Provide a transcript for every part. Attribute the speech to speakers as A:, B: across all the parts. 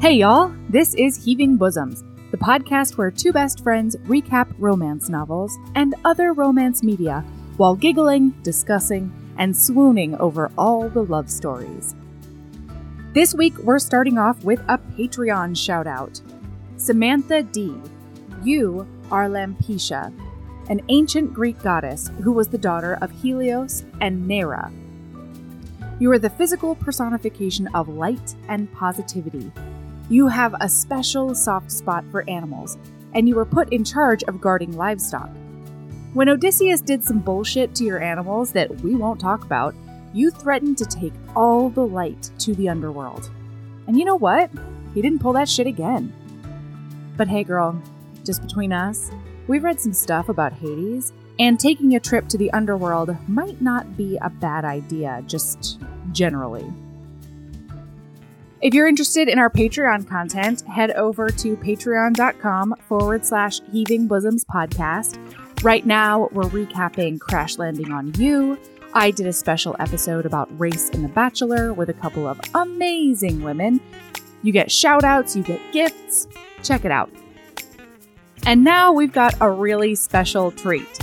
A: Hey, y'all, this is Heaving Bosoms, the podcast where two best friends recap romance novels and other romance media while giggling, discussing, and swooning over all the love stories. This week, we're starting off with a Patreon shout out. Samantha D. You are Lampetia, an ancient Greek goddess who was the daughter of Helios and Neaera. You are the physical personification of light and positivity. You have a special soft spot for animals, and you were put in charge of guarding livestock. When Odysseus did some bullshit to your animals that we won't talk about, you threatened to take all the light to the underworld. And you know what? He didn't pull that shit again. But hey, girl, just between us, we've read some stuff about Hades, and taking a trip to the underworld might not be a bad idea, just generally. If you're interested in our Patreon content, head over to patreon.com forward slash heaving bosoms podcast. Right now, we're recapping Crash Landing on You. I did a special episode about race in The Bachelor with a couple of amazing women. You get shout outs, you get gifts. Check it out. And now we've got a really special treat.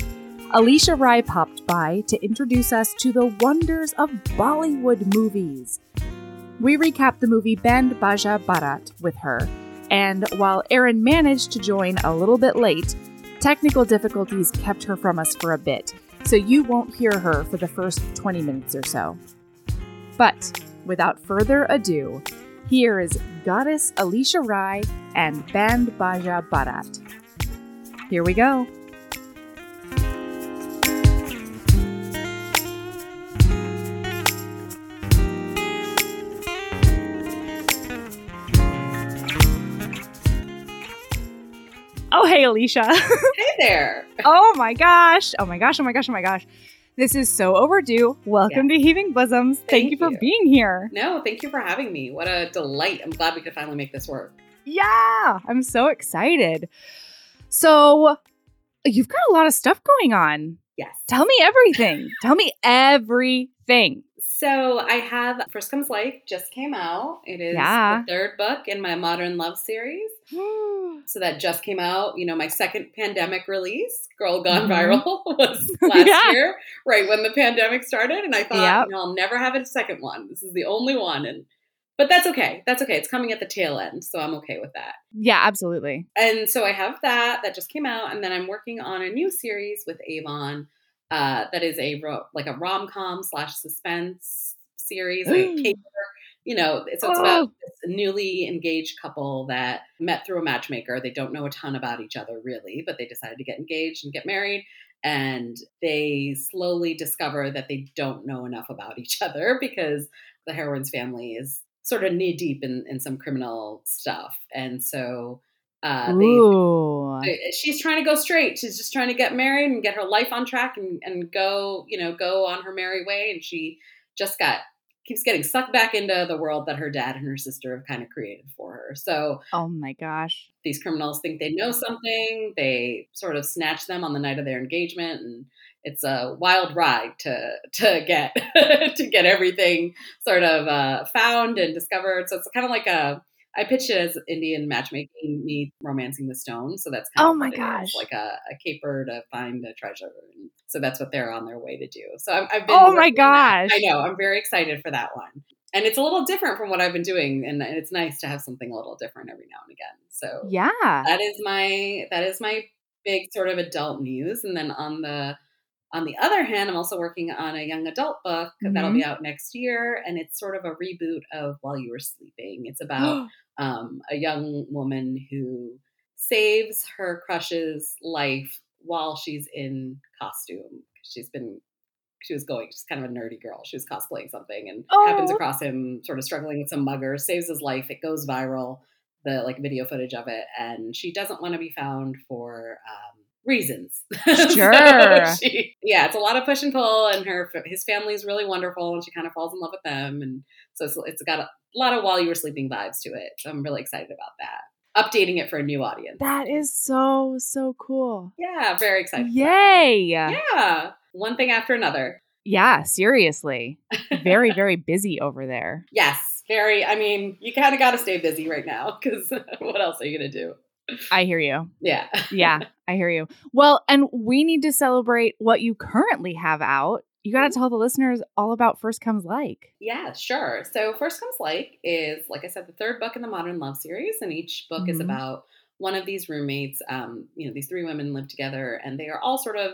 A: Alisha Rai popped by to introduce us to the wonders of Bollywood movies. We recap the movie Band Baaja Baaraat with her, and while Erin managed to join a little bit late, technical difficulties kept her from us for a bit, so you won't hear her for the first 20 minutes or so. But without further ado, here is Goddess Alisha Rai and Band Baja Barat. Here we go. Oh, hey, Alisha.
B: Hey there.
A: oh my gosh. Oh my gosh. Oh my gosh. Oh my gosh. This is so overdue. Welcome to Heaving Bosoms. Thank,
B: Thank
A: you for
B: you.
A: being here.
B: No, thank you for having me. What a delight. I'm glad we could finally make this work.
A: Yeah, I'm so excited. So, you've got a lot of stuff going on.
B: Yes.
A: Tell me everything. Tell me everything.
B: So I have First Comes Like just came out. It is
A: Yeah.
B: the third book in my modern love series. So that just came out. You know, my second pandemic release, Girl Gone
A: Mhm.
B: Viral, was last
A: Yeah.
B: year, right when the pandemic started. And I thought,
A: Yep.
B: you know, I'll never have a second one. This is the only one. And but that's okay. That's okay. It's coming at the tail end, so I'm okay with that.
A: yeah, absolutely.
B: and so I have that that just came out, and then I'm working on a new series with Avon uh, that is a ro- like a rom com slash suspense series, like caper. You know, so it's about
A: Oh.
B: this newly engaged couple that met through a matchmaker. They don't know a ton about each other really, but they decided to get engaged and get married. And they slowly discover that they don't know enough about each other because the heroine's family is sort of knee deep in, in some criminal stuff. And so uh, they, she's trying to go straight. She's just trying to get married and get her life on track and, and go, you know, go on her merry way. And she just got keeps getting sucked back into the world that her dad and her sister have kind of created for her. So
A: oh my gosh.
B: these criminals think they know something. They sort of snatch them on the night of their engagement, and it's a wild ride to to get to get everything sort of uh, found and discovered. So it's kind of like a I pitched it as Indian matchmaking meets romancing the stone. So that's kind
A: Oh
B: of
A: my
B: what it is,
A: gosh.
B: like a, a caper to find a treasure. And so that's what they're on their way to do. So I've, I've been.
A: Oh my
B: on that.
A: gosh.
B: I know. I'm very excited for that one. And it's a little different from what I've been doing, and, and it's nice to have something a little different every now and again. So
A: Yeah.
B: that is my that is my big sort of adult news. And then on the on the other hand, I'm also working on a young adult book that'll
A: Mhm.
B: be out next year, and it's sort of a reboot of While You Were Sleeping. It's about um, a young woman who saves her crush's life while she's in costume. She's been she was going she's kind of a nerdy girl. She was cosplaying something and happens
A: Oh.
B: across him sort of struggling with some muggers, saves his life. It goes viral, the like video footage of it, and she doesn't want to be found for um, reasons. So
A: Sure.
B: she- yeah, it's a lot of push and pull, and her his family is really wonderful, and she kind of falls in love with them, and so it's, it's got a lot of while you were sleeping vibes to it. So I'm really excited about that. Updating it for a new audience.
A: that is so so cool.
B: yeah, very excited.
A: Yay.
B: Yeah, one thing after another.
A: Yeah, seriously. Very, very busy over there.
B: Yes, very. I mean, you kind of got to stay busy right now because what else are you gonna do?
A: I hear you.
B: Yeah.
A: yeah, I hear you. Well, and we need to celebrate what you currently have out. You got to
B: Mm-hmm.
A: tell the listeners all about First Comes Like.
B: Yeah, sure. So First Comes Like is, like I said, the third book in the Modern Love series, and each book is
A: Mhm.
B: about one of these roommates. Um, you know, these three women live together, and they are all sort of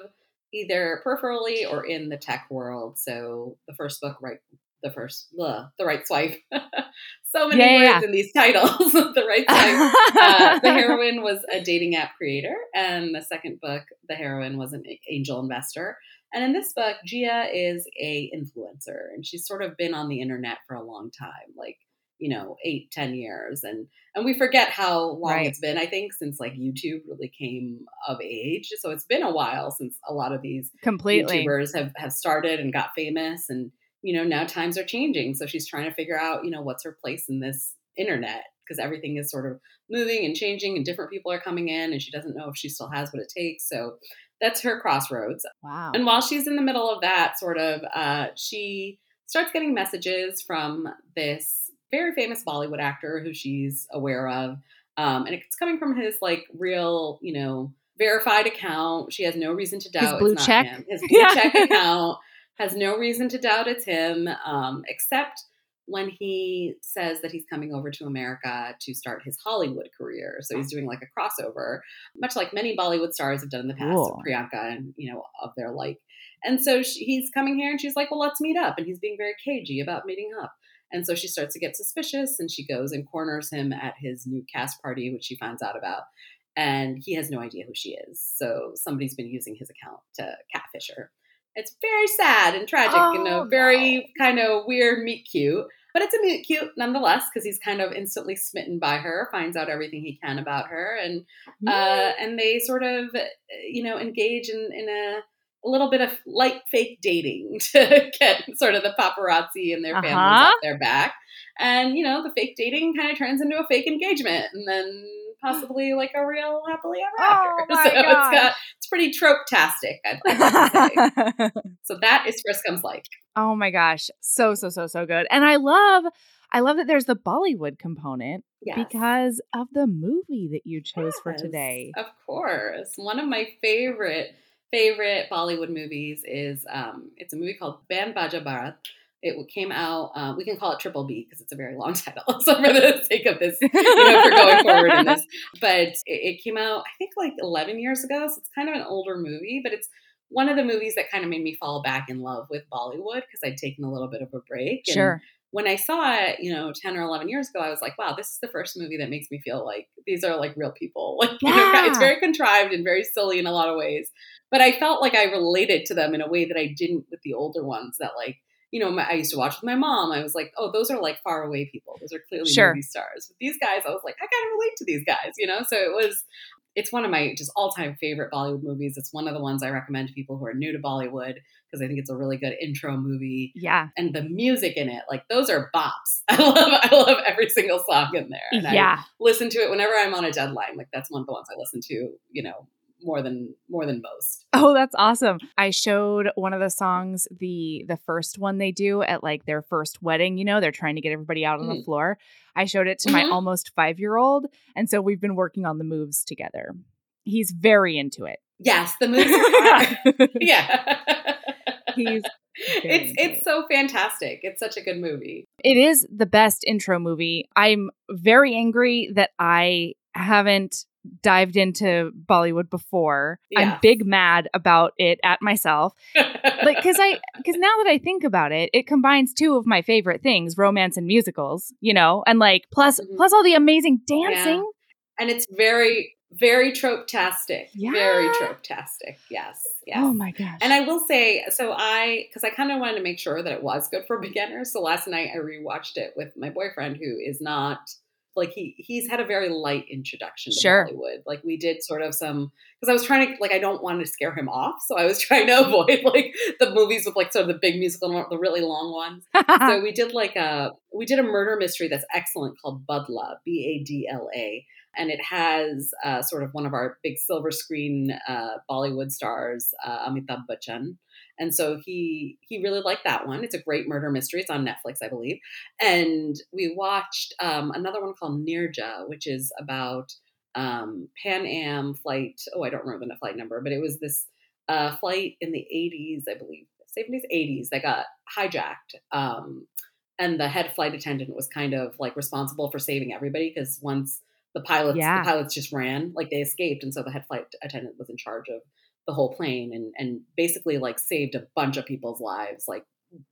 B: either peripherally or in the tech world. So the first book, right, the first, ugh, the right swipe. so many
A: Yeah, yeah,
B: words in these titles. the right swipe. Uh, the heroine was a dating app creator, and the second book, the heroine was an angel investor. And in this book, Gia is a influencer, and she's sort of been on the internet for a long time, like you know, eight, ten years, and and we forget how long
A: Right.
B: it's been. I think since like YouTube really came of age, so it's been a while since a lot of these
A: Completely.
B: YouTubers have have started and got famous, and you know now times are changing. So she's trying to figure out you know what's her place in this internet because everything is sort of moving and changing, and different people are coming in, and she doesn't know if she still has what it takes. So that's her crossroads.
A: Wow.
B: And while she's in the middle of that, sort of, uh, she starts getting messages from this very famous Bollywood actor who she's aware of. Um, and it's coming from his like real, you know, verified account. She has no reason to doubt his blue
A: check?
B: him. His blue
A: Yeah.
B: check account has no reason to doubt it's him, um, except when he says that he's coming over to America to start his Hollywood career. So he's doing like a crossover, much like many Bollywood stars have done in the past,
A: Cool.
B: Priyanka and you know of their like. And so she, he's coming here, and she's like, "Well, let's meet up." And he's being very cagey about meeting up. And so she starts to get suspicious, and she goes and corners him at his new cast party, which she finds out about. And he has no idea who she is. So somebody's been using his account to catfish her. It's very sad and tragic and
A: Oh,
B: a very kind of weird meet cute. But it's a meet cute nonetheless because he's kind of instantly smitten by her, finds out everything he can about her, and uh, and they sort of uh, you know engage in, in a, a little bit of light fake dating to get sort of the paparazzi and their families
A: Uh-huh.
B: off their back and you know the fake dating kind of turns into a fake engagement and then possibly like a real happily ever after
A: Oh my
B: so it's got it's pretty trope-tastic I'd like to say. so that is first comes like
A: oh my gosh. So, so, so, so good. And I love, I love that there's the Bollywood component
B: yes.
A: because of the movie that you chose for today.
B: Of course. One of my favorite favorite Bollywood movies is um it's a movie called Band Baaja Baaraat. It came out uh, we can call it Triple B because it's a very long title. So for the sake of this, you know, for going forward in this. But it, it came out I think like 11 years ago, so it's kind of an older movie, but it's one of the movies that kind of made me fall back in love with Bollywood because I'd taken a little bit of a break. and
A: Sure.
B: when I saw it, you know, 10 or 11 years ago, I was like, wow, this is the first movie that makes me feel like these are like real people. Like, you know,
A: Yeah.
B: it's very contrived and very silly in a lot of ways. But I felt like I related to them in a way that I didn't with the older ones that, like, you know, my, I used to watch with my mom. I was like, oh, those are like far away people. Those are clearly
A: Sure.
B: movie stars. With these guys, I was like, I of relate to these guys, you know? So it was, it's one of my just all time favorite Bollywood movies. It's one of the ones I recommend to people who are new to Bollywood because I think it's a really good intro movie
A: Yeah.
B: and the music in it, like those are bops. I love I love every single song in there. And I
A: Yeah.
B: listen to it whenever I'm on a deadline. Like that's one of the ones I listen to, you know, more than more than most.
A: Oh, that's awesome. I showed one of the songs, the the first one they do at like their first wedding, you know, they're trying to get everybody out on the
B: Mhm.
A: floor. I showed it to my
B: Mhm.
A: almost 5-year-old, and so we've been working on the moves together. He's very into it.
B: Yes, the moves are yeah.
A: He's
B: it's it's so fantastic. It's such a good movie.
A: It is the best intro movie. I'm very angry that I haven't dived into Bollywood before. I'm big mad about it at myself. Like cuz I cuz now that I think about it, it combines two of my favorite things, romance and musicals, you know, and like plus
B: Mhm.
A: plus all the amazing dancing.
B: and it's very very trope-tastic. Very
A: Yeah.
B: trope-tastic. Yes. Yes.
A: Oh my gosh.
B: And I will say, so I, because I kind of wanted to make sure that it was good for beginners. So last night I rewatched it with my boyfriend, who is not like he he's had a very light introduction to
A: Sure.
B: Bollywood. Like we did sort of some because I was trying to like I don't want to scare him off, so I was trying to avoid like the movies with like sort of the big musical, the really long ones. so we did like a we did a murder mystery that's excellent called Badla, B A D L A. and it has uh, sort of one of our big silver screen uh, Bollywood stars, uh, Amitabh Bachchan. And so he he really liked that one. It's a great murder mystery. It's on Netflix, I believe. And we watched um, another one called Neerja, which is about um, Pan Am flight. Oh, I don't remember the flight number, but it was this uh, flight in the 80s, I believe, 70s, 80s that got hijacked. Um, and the head flight attendant was kind of like responsible for saving everybody because once the pilots
A: Yeah.
B: the pilots just ran like they escaped and so the head flight attendant was in charge of the whole plane and and basically like saved a bunch of people's lives like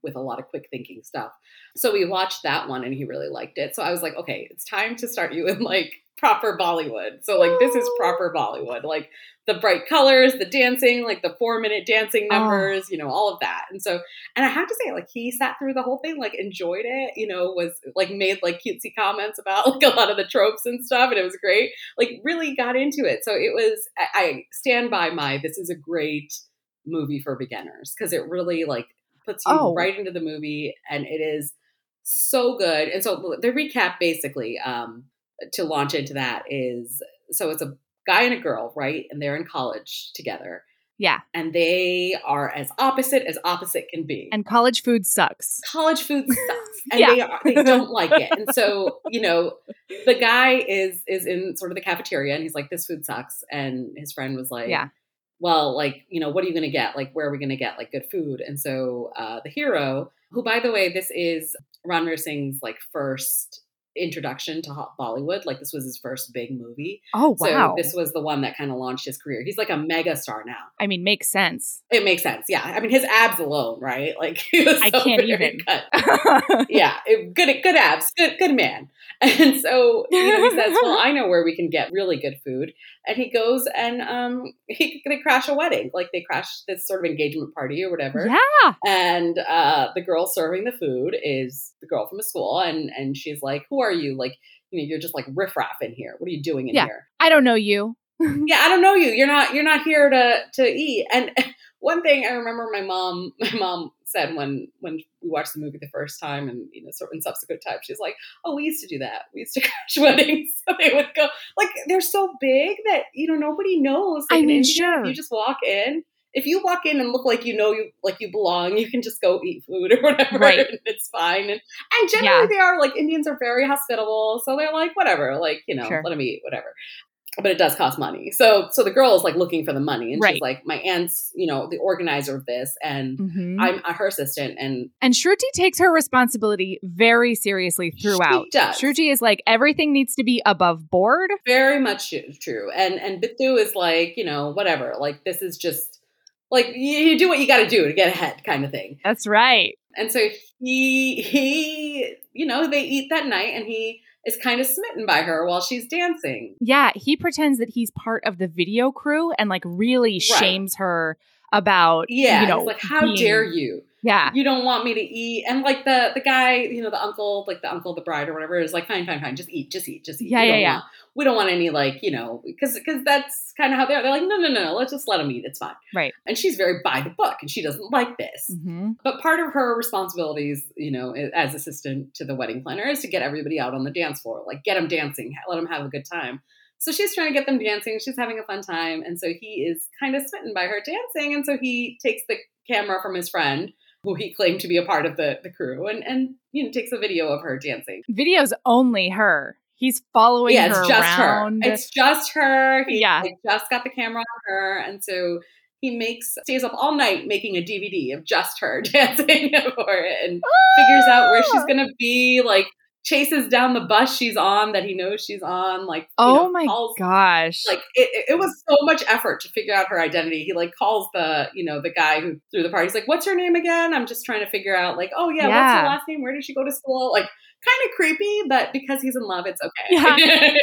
B: with a lot of quick thinking stuff. So we watched that one and he really liked it. So i was like okay it's time to start you in like proper bollywood so like this is proper bollywood like the bright colors the dancing like the four minute dancing
A: Oh.
B: numbers you know all of that and so and I have to say, like he sat through the whole thing, like enjoyed it, you know, was like made like cutesy comments about like a lot of the tropes and stuff, and it was great. Like really got into it. So it was. I, I stand by my. This is a great movie for beginners because it really like puts you
A: Oh.
B: right into the movie, and it is so good. And so the recap, basically, um, to launch into that is so it's a guy and a girl, right, and they're in college together.
A: Yeah.
B: And they are as opposite as opposite can be
A: And college food sucks.
B: college food sucks and
A: Yeah.
B: they are, they don't like it and so you know the guy is is in sort of the cafeteria and he's like this food sucks and his friend was like
A: Yeah.
B: well like you know what are you going to get like where are we going to get like good food and so uh the hero who by the way this is Ranveer Singh's like first introduction to Bollywood like this was his first big movie
A: Oh, wow.
B: so this was the one that kind of launched his career he's like a mega star now
A: I mean, makes sense.
B: it makes sense yeah i mean his abs alone right like he was
A: I
B: so
A: can't even.
B: yeah, it, good good abs, good good man. And so you know, he says, "Well, I know where we can get really good food." And he goes and um, he, they crash a wedding, like they crash this sort of engagement party or whatever.
A: yeah.
B: And uh, the girl serving the food is the girl from a school, and and she's like, "Who are you? Like, you know, you're just like riffraff in here. What are you doing in
A: Yeah.
B: here?"
A: I don't know you.
B: yeah, I don't know you. You're not you're not here to to eat. And one thing I remember my mom my mom said when when we watched the movie the first time and you know sort of in subsequent times, she's like, Oh, we used to do that. We used to crash weddings. So they would go like they're so big that you know nobody knows.
A: I
B: Like in
A: mean, sure.
B: you just walk in. If you walk in and look like you know you like you belong, you can just go eat food or whatever.
A: Right.
B: And it's fine. And and generally they are like Indians are very hospitable. So they're like, whatever, like, you know,
A: Sure.
B: let them eat, whatever but it does cost money. So so the girl is like looking for the money, and
A: Right.
B: she's like, my aunt's, you know, the organizer of this, and
A: Mhm.
B: I'm her assistant, and
A: And Shruti takes her responsibility very seriously throughout.
B: She does.
A: Shruti is like, everything needs to be above board.
B: very much true. And and Bithu is like, you know, whatever. Like this is just like you, you do what you got to do to get ahead, kind of thing.
A: That's right.
B: And so he he, you know, they eat that night, and he is kind of smitten by her while she's dancing.
A: Yeah, he pretends that he's part of the video crew and like really
B: Right.
A: shames her about
B: Yeah,
A: you know
B: like, how
A: being-
B: dare you?
A: Yeah.
B: you don't want me to eat and like the the guy you know the uncle like the uncle the bride or whatever is like fine fine fine just eat just eat just eat
A: Yeah,
B: we
A: yeah, yeah.
B: want, we don't want any like you know because because that's kind of how they're they're like no no no no let's just let them eat. It's fine.
A: Right.
B: and she's very by the book and she doesn't like this.
A: Hmm
B: but part of her responsibilities you know as assistant to the wedding planner is to get everybody out on the dance floor like get them dancing let them have a good time. So she's trying to get them dancing. She's having a fun time. And so he is kind of smitten by her dancing. And so he takes the camera from his friend who he claimed to be a part of the, the crew and and you know takes a video of her dancing.
A: Video's only her. He's following
B: yeah
A: her
B: it's just
A: around.
B: her it's just her. He
A: Yeah.
B: like, just got the camera on her and so he makes stays up all night making a dvd of just her dancing for it and figures out where she's ah! gonna be like chases down the bus she's on that he knows she's on like
A: oh
B: know,
A: my
B: calls,
A: gosh.
B: like it, it- was so much effort to figure out her identity. He like calls the you know the guy who threw the party. He's like what's her name again? I'm just trying to figure out like oh yeah, what's her last name? Where did she go to school? Like kind of creepy but because he's in love it's okay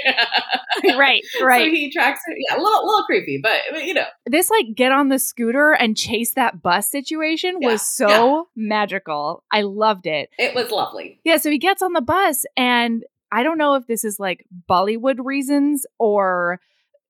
A: right, right.
B: so he tracks her yeah a little, little creepy but you know
A: this like get on the scooter and chase that bus situation
B: Yeah,
A: was so magical. I loved it.
B: it was lovely
A: Yeah, so he gets on the bus and I don't know if this is like Bollywood reasons or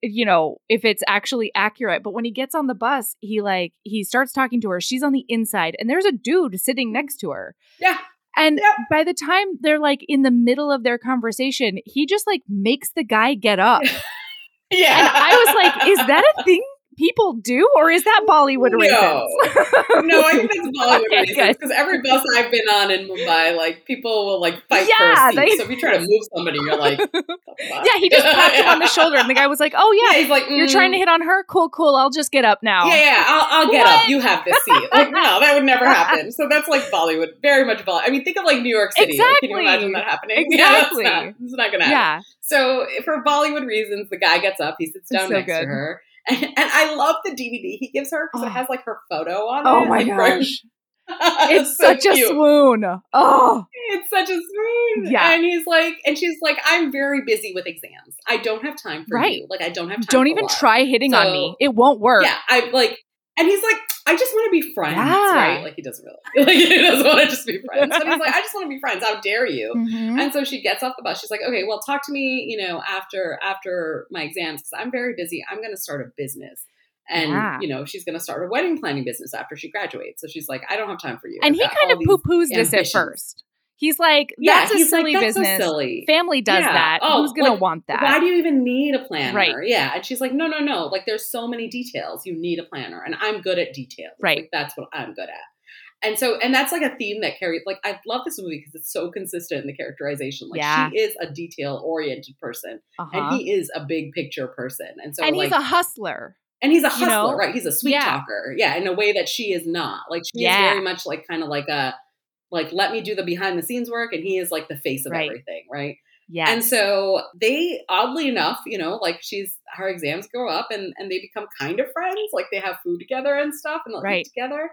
A: you know, if it's actually accurate, but when he gets on the bus, he like he starts talking to her. She's on the inside and there's a dude sitting next to her.
B: yeah
A: And
B: Yep.
A: by the time they're like in the middle of their conversation, he just like makes the guy get up.
B: yeah.
A: And I was like, is that a thing people do or is that Bollywood
B: No.
A: reasons?
B: no, I think that's Bollywood
A: Okay,
B: reasons because every bus I've been on in Mumbai, like people will like fight for
A: Yeah,
B: a seat.
A: they-
B: so if you try to move somebody, you're like, "The
A: yeah, he just tapped him on the shoulder and the guy was like, oh yeah,
B: Yeah, he's like,
A: you're
B: "Mm,
A: trying to hit on her? Cool, cool. I'll just get up now.
B: Yeah, yeah, I'll, I'll get
A: What?
B: up. You have this seat. Like, no, that would never happen. So that's like Bollywood, very much Bollywood. I mean, think of like New York City. Like, can you imagine that happening?
A: Exactly.
B: Yeah, that's not, it's not going to happen.
A: Yeah.
B: So for Bollywood reasons, the guy gets up, he sits down
A: so
B: next
A: good.
B: to her. And, and I love the DVD he gives her because
A: Oh.
B: it has like her photo on
A: Oh
B: it. Oh my
A: gosh.
B: it's so
A: such a swoon. Oh,
B: It's such a swoon.
A: Yeah.
B: And he's like, and she's like, I'm very busy with exams. I don't have time for
A: Right.
B: you. Like, I don't have time.
A: don't even try hitting on me. It won't work.
B: Yeah, I like, and he's like, I just want to be friends,
A: Yeah.
B: right? Like he doesn't really, like he doesn't want to just be friends, but he's like, I just want to be friends. How dare you?
A: Mhm.
B: And so she gets off the bus. She's like, okay, well, talk to me, you know, after after my exams because I'm very busy. I'm going to start a business. And
A: Yeah.
B: you know she's going to start a wedding planning business after she graduates. So she's like, I don't have time for you.
A: And
B: I've
A: he kind of poo poos this at first. He's like,
B: Yeah,
A: that's a
B: he's like,
A: silly
B: "That's so
A: business.
B: silly.
A: Family does
B: Yeah.
A: that.
B: Oh,
A: Who's going
B: like,
A: to want that?
B: Why do you even need a planner?
A: Right.
B: Yeah. And she's like, no, no, no. Like, there's so many details. You need a planner. And I'm good at details.
A: Right.
B: Like, that's what I'm good at. And so, and that's like a theme that carries, like, I love this movie because it's so consistent in the characterization. Like,
A: Yeah.
B: she is a detail oriented person
A: uh-huh.
B: and he is a big picture person. And so,
A: and
B: like,
A: he's a hustler.
B: and he's a
A: you
B: hustler,
A: know?
B: right? He's a sweet
A: Yeah.
B: talker. Yeah. In a way that she is not. Like, she
A: Yeah.
B: is very much like, kind of like a, like, let me do the behind the scenes work. And he is like the face of
A: Right.
B: everything, right?
A: Yeah.
B: And so they, oddly enough, you know, like she's her exams go up and and they become kind of friends. Like they have food together and stuff, and they'll
A: Right.
B: eat together.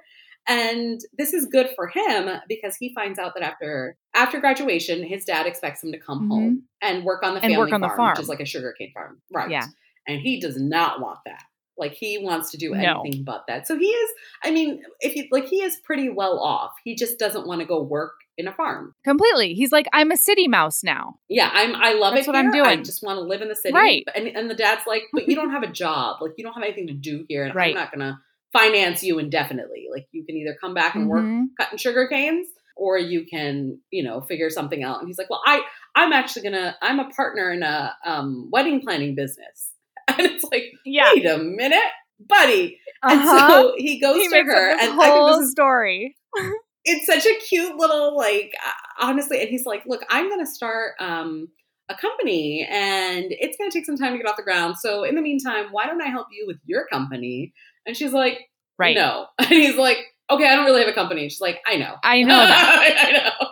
B: And this is good for him because he finds out that after after graduation, his dad expects him to come
A: Mhm.
B: home and work on the
A: And
B: family
A: work on the
B: farm,
A: farm.
B: which is like a sugarcane farm, right?
A: Yeah.
B: And he does not want that. Like he wants to do
A: No.
B: anything but that. So he is. I mean, if you like, he is pretty well off. He just doesn't want to go work in a farm.
A: Completely. He's like, I'm a city mouse now.
B: Yeah, I'm. I love
A: That's
B: it.
A: what I'm
B: here. I just want to live in the city.
A: Right.
B: And and the dad's like, but you don't have a job. Like you don't have anything to do here, and
A: Right.
B: I'm not gonna finance you indefinitely. Like you can either come back and work
A: Mhm.
B: cutting sugar canes, or you can, you know, figure something out. And he's like, well, I I'm actually gonna. I'm a partner in a um, wedding planning business. And it's like,
A: Yeah.
B: wait a minute, buddy. And
A: Uh-huh.
B: so he goes
A: he
B: to her, and I think
A: whole
B: this is
A: story.
B: it's such a cute little like uh, honestly and he's like look i'm going to start um a company and it's going to take some time to get off the ground so in the meantime why don't i help you with your company and she's like
A: Right.
B: no and he's like okay i don't really have a company she's like i know
A: I know.
B: I know.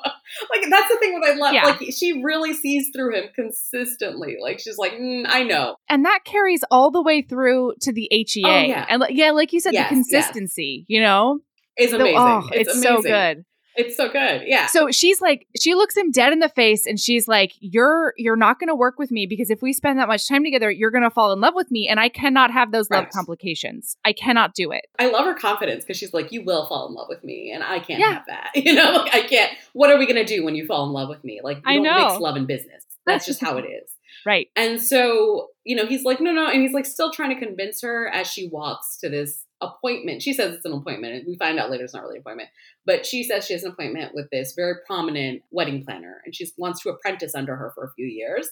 B: Like that's the thing what I love.
A: Yeah.
B: Like she really sees through him consistently. Like she's like, mm, I know.
A: and that carries all the way through to the HEA.
B: Oh, yeah.
A: And like- yeah, like you said,
B: Yes,
A: the
B: yes.
A: consistency, you know?
B: It's
A: The-
B: amazing.
A: oh,
B: it's,
A: it's so good.
B: It's so good. Yeah.
A: So she's like, she looks him dead in the face and she's like, You're you're not gonna work with me because if we spend that much time together, you're gonna fall in love with me. And I cannot have those love complications. I cannot do it.
B: I love her confidence because she's like, you will fall in love with me, and I can't
A: Yeah.
B: have that. You know, like I can't. What are we gonna do when you fall in love with me? Like, you
A: I
B: don't
A: know.
B: mix love and business. That's just how it is.
A: Right.
B: And so, you know, he's like, no, no, and he's like still trying to convince her as she walks to this appointment. She says it's an appointment, and we find out later it's not really an appointment. But she says she has an appointment with this very prominent wedding planner, and she wants to apprentice under her for a few years,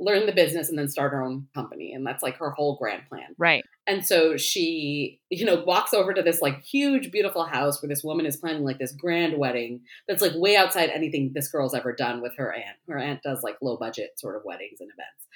B: learn the business, and then start her own company. And that's like her whole grand plan.
A: Right.
B: And so she, you know, walks over to this like huge, beautiful house where this woman is planning like this grand wedding that's like way outside anything this girl's ever done with her aunt. Her aunt does like low budget sort of weddings and events.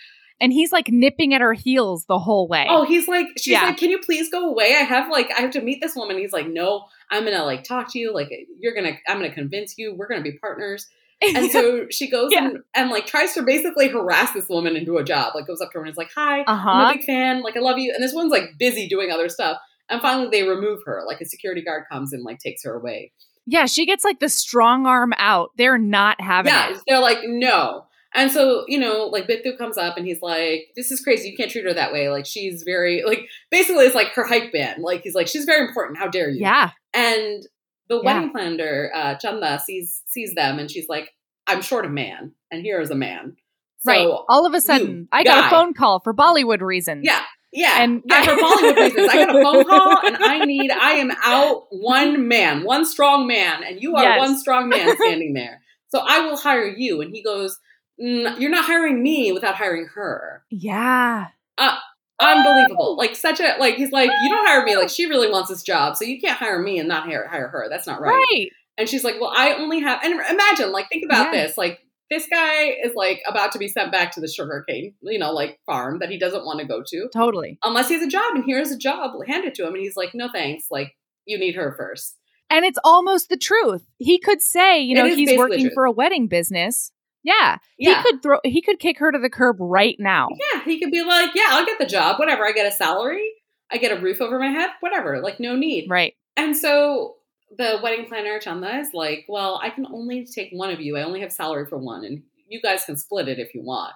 A: And he's like nipping at her heels the whole way.
B: Oh, he's like, she's
A: Yeah.
B: like, can you please go away? I have like, I have to meet this woman. He's like, no, I'm gonna like talk to you. Like, you're gonna, I'm gonna convince you. We're gonna be partners. And so she goes
A: Yeah.
B: and, and like tries to basically harass this woman into a job. Like goes up to her and is like, "Hi,
A: Uh-huh.
B: I'm a big fan. Like I love you." And this one's like busy doing other stuff. And finally, they remove her. Like a security guard comes and like takes her away.
A: yeah, she gets like the strong arm out. They're not having
B: Yeah,
A: it.
B: they're like, "No." And so you know, like Bithu comes up and he's like, "This is crazy. You can't treat her that way. Like she's very like basically it's like her hype band. Like he's like, she's very important. How dare you?"
A: Yeah.
B: And the
A: Yeah.
B: wedding planner, uh, Chanda, sees sees them and she's like, "I'm short a man, and here is a man." So,
A: right. All of a sudden, I got
B: guy.
A: a phone call for Bollywood reasons.
B: Yeah. Yeah,
A: And-
B: yeah, for Bollywood reasons, I got a phone call, and I need. I am out one man, one strong man, and you are
A: Yes.
B: one strong man standing there. So I will hire you. And he goes, "Mm, "You're not hiring me without hiring her."
A: Yeah.
B: Uh, unbelievable! Like such a like. He's like, "You don't hire me. Like she really wants this job, so you can't hire me and not hire hire her. That's not right."
A: Right.
B: And she's like, "Well, I only have." And imagine, like, think about
A: Yeah.
B: this. Like, this guy is like about to be sent back to the sugarcane, you know, like farm that he doesn't want to go to,
A: Totally.
B: unless he has a job. And here's a job, hand it to him. And he's like, "No thanks. Like, you need her first.
A: And it's almost the truth. He could say, you know, he's working for a wedding business. Yeah.
B: Yeah,
A: He could throw he could kick her to the curb right now.
B: yeah. He could be like, "Yeah, I'll get the job. Whatever. I get a salary. I get a roof over my head. Whatever. Like, no need."
A: Right.
B: And so the wedding planner Chanda is like, "Well, I can only take one of you. I only have salary for one, and you guys can split it if you want."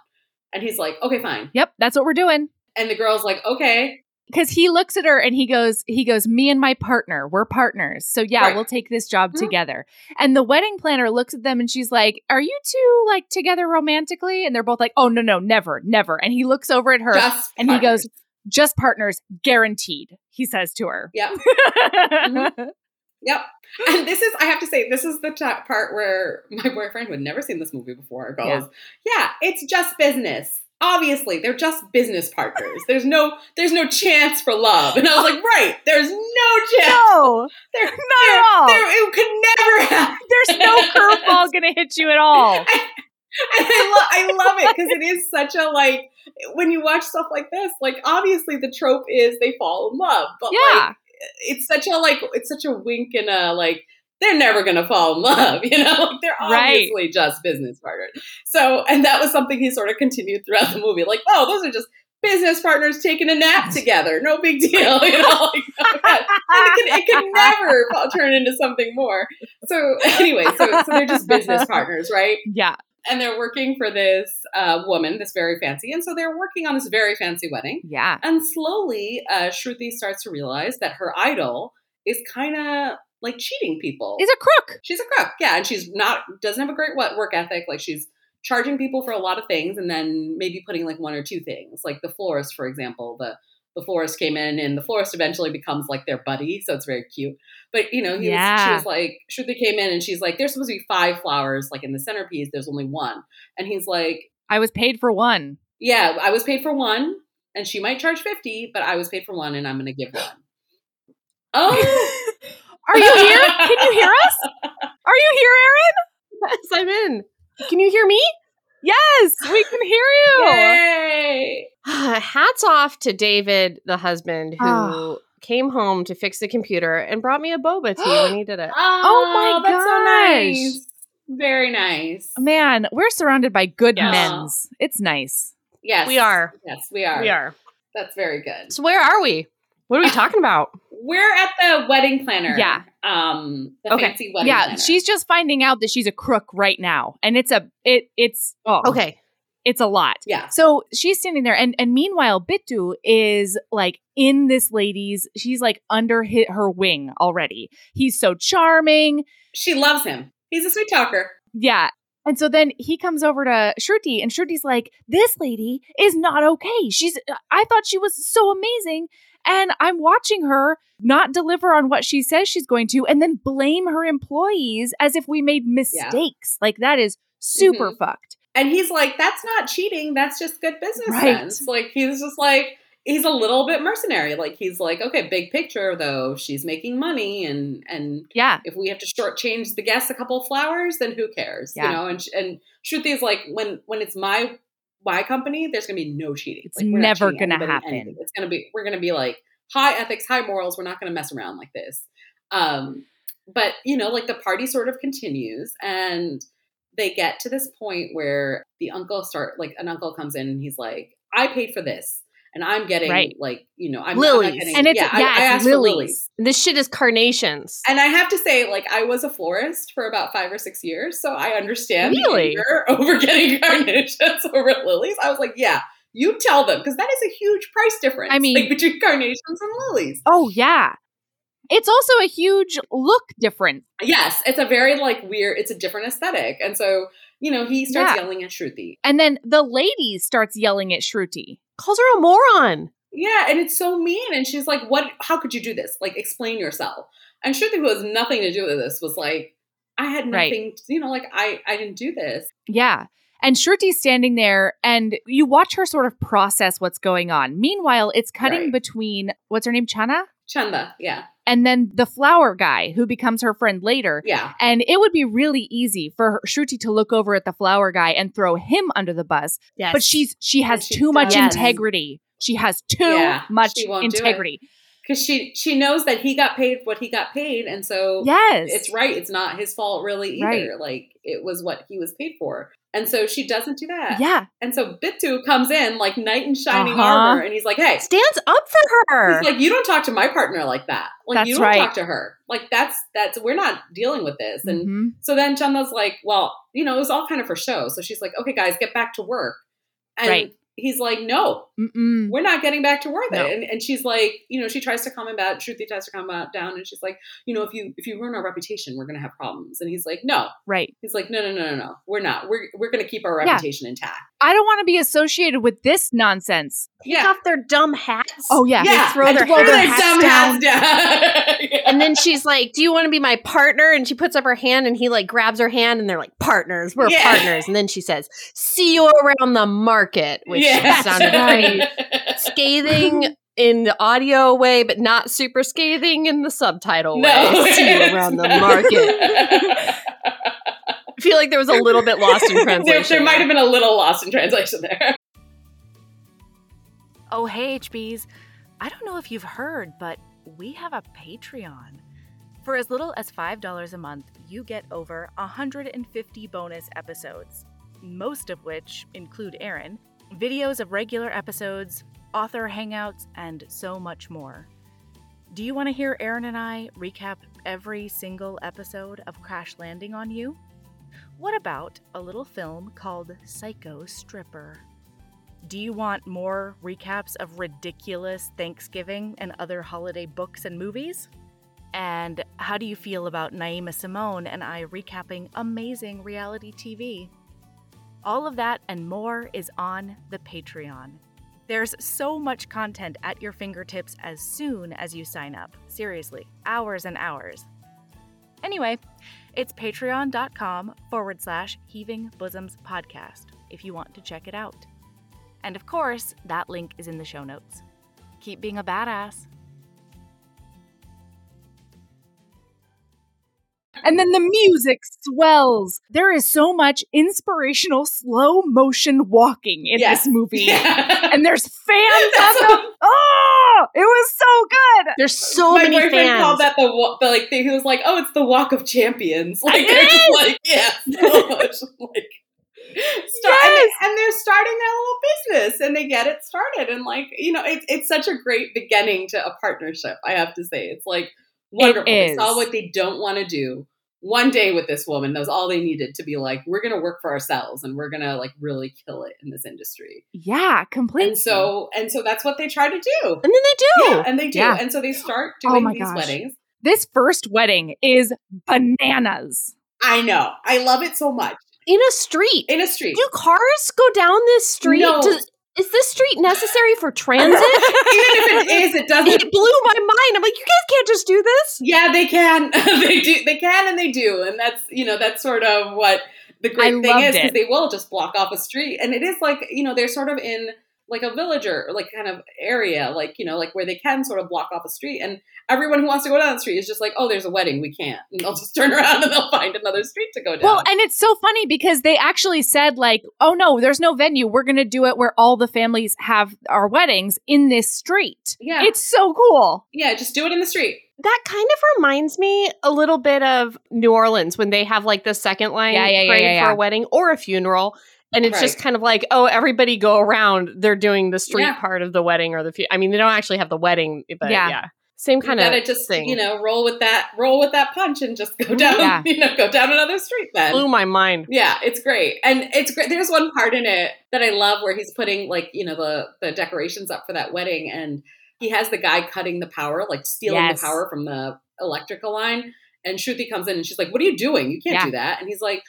B: And he's like, "Okay, fine."
A: Yep, that's what we're doing.
B: And the girl's like, "Okay."
A: Cuz he looks at her and he goes he goes, "Me and my partner, we're partners. So yeah,
B: Right.
A: we'll take this job
B: Mhm.
A: together." And the wedding planner looks at them and she's like, "Are you two like together romantically?" And they're both like, "Oh, no, no, never, never." And he looks over at her
B: Just
A: and he goes, "Just partners, guaranteed." He says to her.
B: Yep. Yep. And this is, I have to say, this is the part where my boyfriend, who had never seen this movie before, goes, yeah. it's just business. Obviously, they're just business partners. There's no, there's no chance for love. And I was like, right, there's no chance.
A: No,
B: There,
A: not at all.
B: there, it could never happen.
A: There's no curveball gonna hit you at all.
B: And I, lo- I love it because it is such a like when you watch stuff like this, like obviously the trope is they fall in love, but
A: Yeah.
B: like it's such a like it's such a wink and a like they're never gonna fall in love, you know? Like they're
A: Right.
B: obviously just business partners. So and that was something he sort of continued throughout the movie. Like, oh, those are just business partners taking a nap together. No big deal, you know. Like, it, can, it can never turn into something more. So anyway, so, so they're just business partners, right?
A: Yeah.
B: and they're working for this uh, woman, this very fancy, and so they're working on this very fancy wedding.
A: Yeah.
B: And slowly, uh, Shruti starts to realize that her idol is kind of like cheating people.
A: He's a crook.
B: she's a crook, yeah, and she's not doesn't have a great wo- work ethic. Like she's charging people for a lot of things, and then maybe putting like one or two things, like the florist, for example. The the florist came in, and the florist eventually becomes like their buddy, so it's very cute. But you know, he was, she was like, Shruti came in, and she's like, "There's supposed to be five flowers, like in the centerpiece. There's only one," and he's like,
A: I was paid for one.
B: yeah, I was paid for one, and she might charge fifty, but I was paid for one, and I'm going to give one. Oh,
A: Are you here? Can you hear us? Are you here, Erin?
C: Yes, I'm in. Can you hear me?
A: Yes, we can hear you.
B: yay!
C: Hats off to David, the husband, who
A: Ah.
C: came home to fix the computer and brought me a boba tea when he did it.
B: Oh,
A: my god,
B: that's so nice. Very nice.
A: Man, we're surrounded by good
C: Yes.
A: men's. It's nice.
B: Yes,
C: We are.
B: Yes, we are.
C: We are.
B: That's very good.
C: So where are we? What are we talking about?
B: We're at the wedding planner.
A: Yeah.
B: Um, the
C: Okay.
B: fancy wedding
A: yeah,
B: planner.
A: she's just finding out that she's a crook right now, and it's a it it's oh
C: Okay.
A: it's a lot.
B: yeah.
A: So she's standing there, and and meanwhile, Bitu is like in this lady's. She's like under hit her wing already. He's so charming.
B: She loves him. He's a sweet talker.
A: Yeah. And so then he comes over to Shruti, and Shruti's like, This lady is not okay. She's, I thought she was so amazing. And I'm watching her not deliver on what she says she's going to, and then blame her employees as if we made mistakes. Like, that is super
B: Mhm.
A: fucked.
B: And he's like, that's not cheating. That's just good business
A: Right.
B: sense. Like, he's just like, he's a little bit mercenary. Like, he's like, okay, big picture though. She's making money, and and
A: Yeah.
B: if we have to shortchange the guests a couple of flowers, then who cares?
A: Yeah.
B: You know. And and Shruti is like, when when it's my my company, there's gonna be no cheating.
A: It's
B: Like,
A: never
B: cheating
A: gonna happen.
B: anything. It's gonna be we're gonna be like high ethics, high morals. We're not gonna mess around like this. Um, but you know, like the party sort of continues, and they get to this point where the uncle start like an uncle comes in and he's like, I paid for this. And I'm getting
A: Right.
B: like, you know, I'm
C: Lilies.
B: Not getting,
A: And it's,
B: yeah,
A: yeah,
B: I, I
A: it's
B: asked for
A: lilies.
B: lilies.
C: This shit is carnations.
B: And I have to say, like, I was a florist for about five or six years, so I understand
C: Really?
B: over getting carnations over lilies. I was like, yeah, you tell them because that is a huge price difference.
A: I mean-
B: like, between carnations and lilies.
A: Oh, yeah. It's also a huge look difference.
B: Yes, it's a very like weird. It's a different aesthetic, and so you know he starts
A: Yeah.
B: yelling at Shruti.
A: And then the lady starts yelling at Shruti.
C: Calls her a moron.
B: Yeah, and it's so mean. And she's like, "What? How could you do this? Like, explain yourself." And Shruti, who has nothing to do with this, was like, "I had
A: Right.
B: nothing. You know, like I I didn't do this."
A: Yeah. And Shruti's standing there and you watch her sort of process what's going on. Meanwhile, it's cutting
B: Right.
A: between what's her name, Chana?
B: Chanda, yeah,
A: And then the flower guy who becomes her friend later.
B: yeah,
A: And it would be really easy for her, Shruti to look over at the flower guy and throw him under the bus.
C: Yes.
A: But she's she has
B: she
A: too much
C: does.
A: integrity. She has too
B: Yeah,
A: much
B: she won't do it.
A: integrity.
B: Because she she knows that he got paid what he got paid, and so
A: Yes.
B: it's right. It's not his fault really either.
A: Right.
B: Like it was what he was paid for, and so she doesn't do that.
A: Yeah.
B: And so Bitu comes in like knight in shining
A: Uh-huh.
B: armor, and he's like, "Hey."
C: stands up for her.
B: He's like, you don't talk to my partner like that. Like, you don't
A: right.
B: talk to her. Like, that's that's we're not dealing with this. And
A: Mhm.
B: So then Chanda's like, well, you know, it was all kind of for show. So she's like, okay, guys, get back to work. And
A: Right.
B: He's like, no,
A: Mm-mm.
B: we're not getting back to work.
C: No.
B: And, and she's like, you know, she tries to calm him down. Shruti tries to calm him down. And she's like, you know, if you if you ruin our reputation, we're going to have problems. And he's like, no.
A: Right.
B: He's like, no, no, no, no, no. We're not. We're, we're going to keep our
A: Yeah.
B: reputation intact.
A: I don't want to be associated with this nonsense.
C: Take
B: Yeah.
C: off their dumb hats.
A: Oh yeah.
B: Yeah.
C: throw
B: and
C: their
B: throw
C: hats
B: their
A: hats
B: dumb
A: down.
B: hats down. Yeah.
C: And then she's like, "Do you want to be my partner?" And she puts up her hand, and he like grabs her hand, and they're like, "Partners, we're
B: Yeah.
C: partners." And then she says, "See you around the market," which
B: Yeah.
C: Sounded pretty scathing in the audio way, but not super scathing in the subtitle
B: No.
C: way. See you around the market. I feel like there was a little bit lost in
B: there,
C: translation.
B: there might have been a little lost in translation there.
A: Oh, hey, HBs. I don't know if you've heard, but we have a Patreon. For as little as $5 a month, you get over 150 bonus episodes, most of which include Erin, videos of regular episodes, author hangouts, and so much more. Do you want to hear Erin and I recap every single episode of Crash Landing on You? What about a little film called Psycho Stripper? Do you want more recaps of ridiculous Thanksgiving and other holiday books and movies? And how do you feel about Naima Simone and I recapping amazing reality TV? All of that and more is on the Patreon. There's so much content at your fingertips as soon as you sign up. Seriously, hours and hours. Anyway, it's patreon.com forward slash heaving bosoms podcast if you want to check it out. And of course, that link is in the show notes. Keep being a badass. And then the music swells. There is so much inspirational slow motion walking in
B: Yes.
A: this movie.
B: Yeah.
A: And there's fans on the. Oh, it was so good.
C: There's so
B: My
C: many
B: boyfriend
C: fans.
B: called that the, wa- the like thing. He was like, "Oh, it's the Walk of Champions." Like
A: It
B: they're just like, yeah, so much like. Start, and, they, and they're starting their little business and they get it started and like you know it's it's such a great beginning to a partnership i have to say it's like wonderful they saw what they don't want to do one day with this woman that was all they needed to be like we're gonna work for ourselves and we're gonna like really kill it in this industry
A: Yeah, completely.
B: and so and so that's what they try to do
C: and then they do.
B: yeah, and they do
A: Yeah.
B: and so they start
A: Oh
B: doing
A: my
B: these
A: gosh.
B: weddings
A: this first wedding is bananas.
B: I know. I love it so much.
C: In a street.
B: In a street.
C: do cars go down this street?
B: No.
C: Does, is this street necessary for transit?
B: Even if it is, it doesn't.
C: it blew my mind. I'm like, you guys can't just do this.
B: Yeah, they can. they do. They can and they do. And that's, you know, that's sort of what the great
A: I
B: thing is because they will just block off a street. And it is like, you know, they're sort of in like a villager, like kind of area, like, you know, like where they can sort of block off a street. And everyone who wants to go down the street is just like, oh, there's a wedding. We can't. And they'll just turn around and they'll find another street to go down.
A: Well, and it's so funny because they actually said, like, oh no, there's no venue. We're going to do it where all the families have our weddings in this street.
B: yeah.
A: It's so cool.
B: yeah, just do it in the street.
C: That kind of reminds me a little bit of New Orleans when they have like the second line
A: Yeah, yeah, yeah,
C: parade
A: yeah,
C: for a wedding or a funeral. And it's just kind of like, oh, everybody go around. They're doing the street
B: Yeah.
C: part of the wedding or the. I mean, they don't actually have the wedding, but
A: Yeah.
C: yeah, same kind
B: you
C: of
B: gotta just
C: thing.
B: you know roll with that roll with that punch and just go mm-hmm. down
A: Yeah.
B: you know go down another street then
C: blew my mind.
B: yeah it's great and it's great there's one part in it that i love where he's putting like you know the the decorations up for that wedding and he has the guy cutting the power like stealing
A: Yes.
B: the power from the electrical line and shruti comes in and she's like what are you doing you can't
A: Yeah.
B: do that and he's like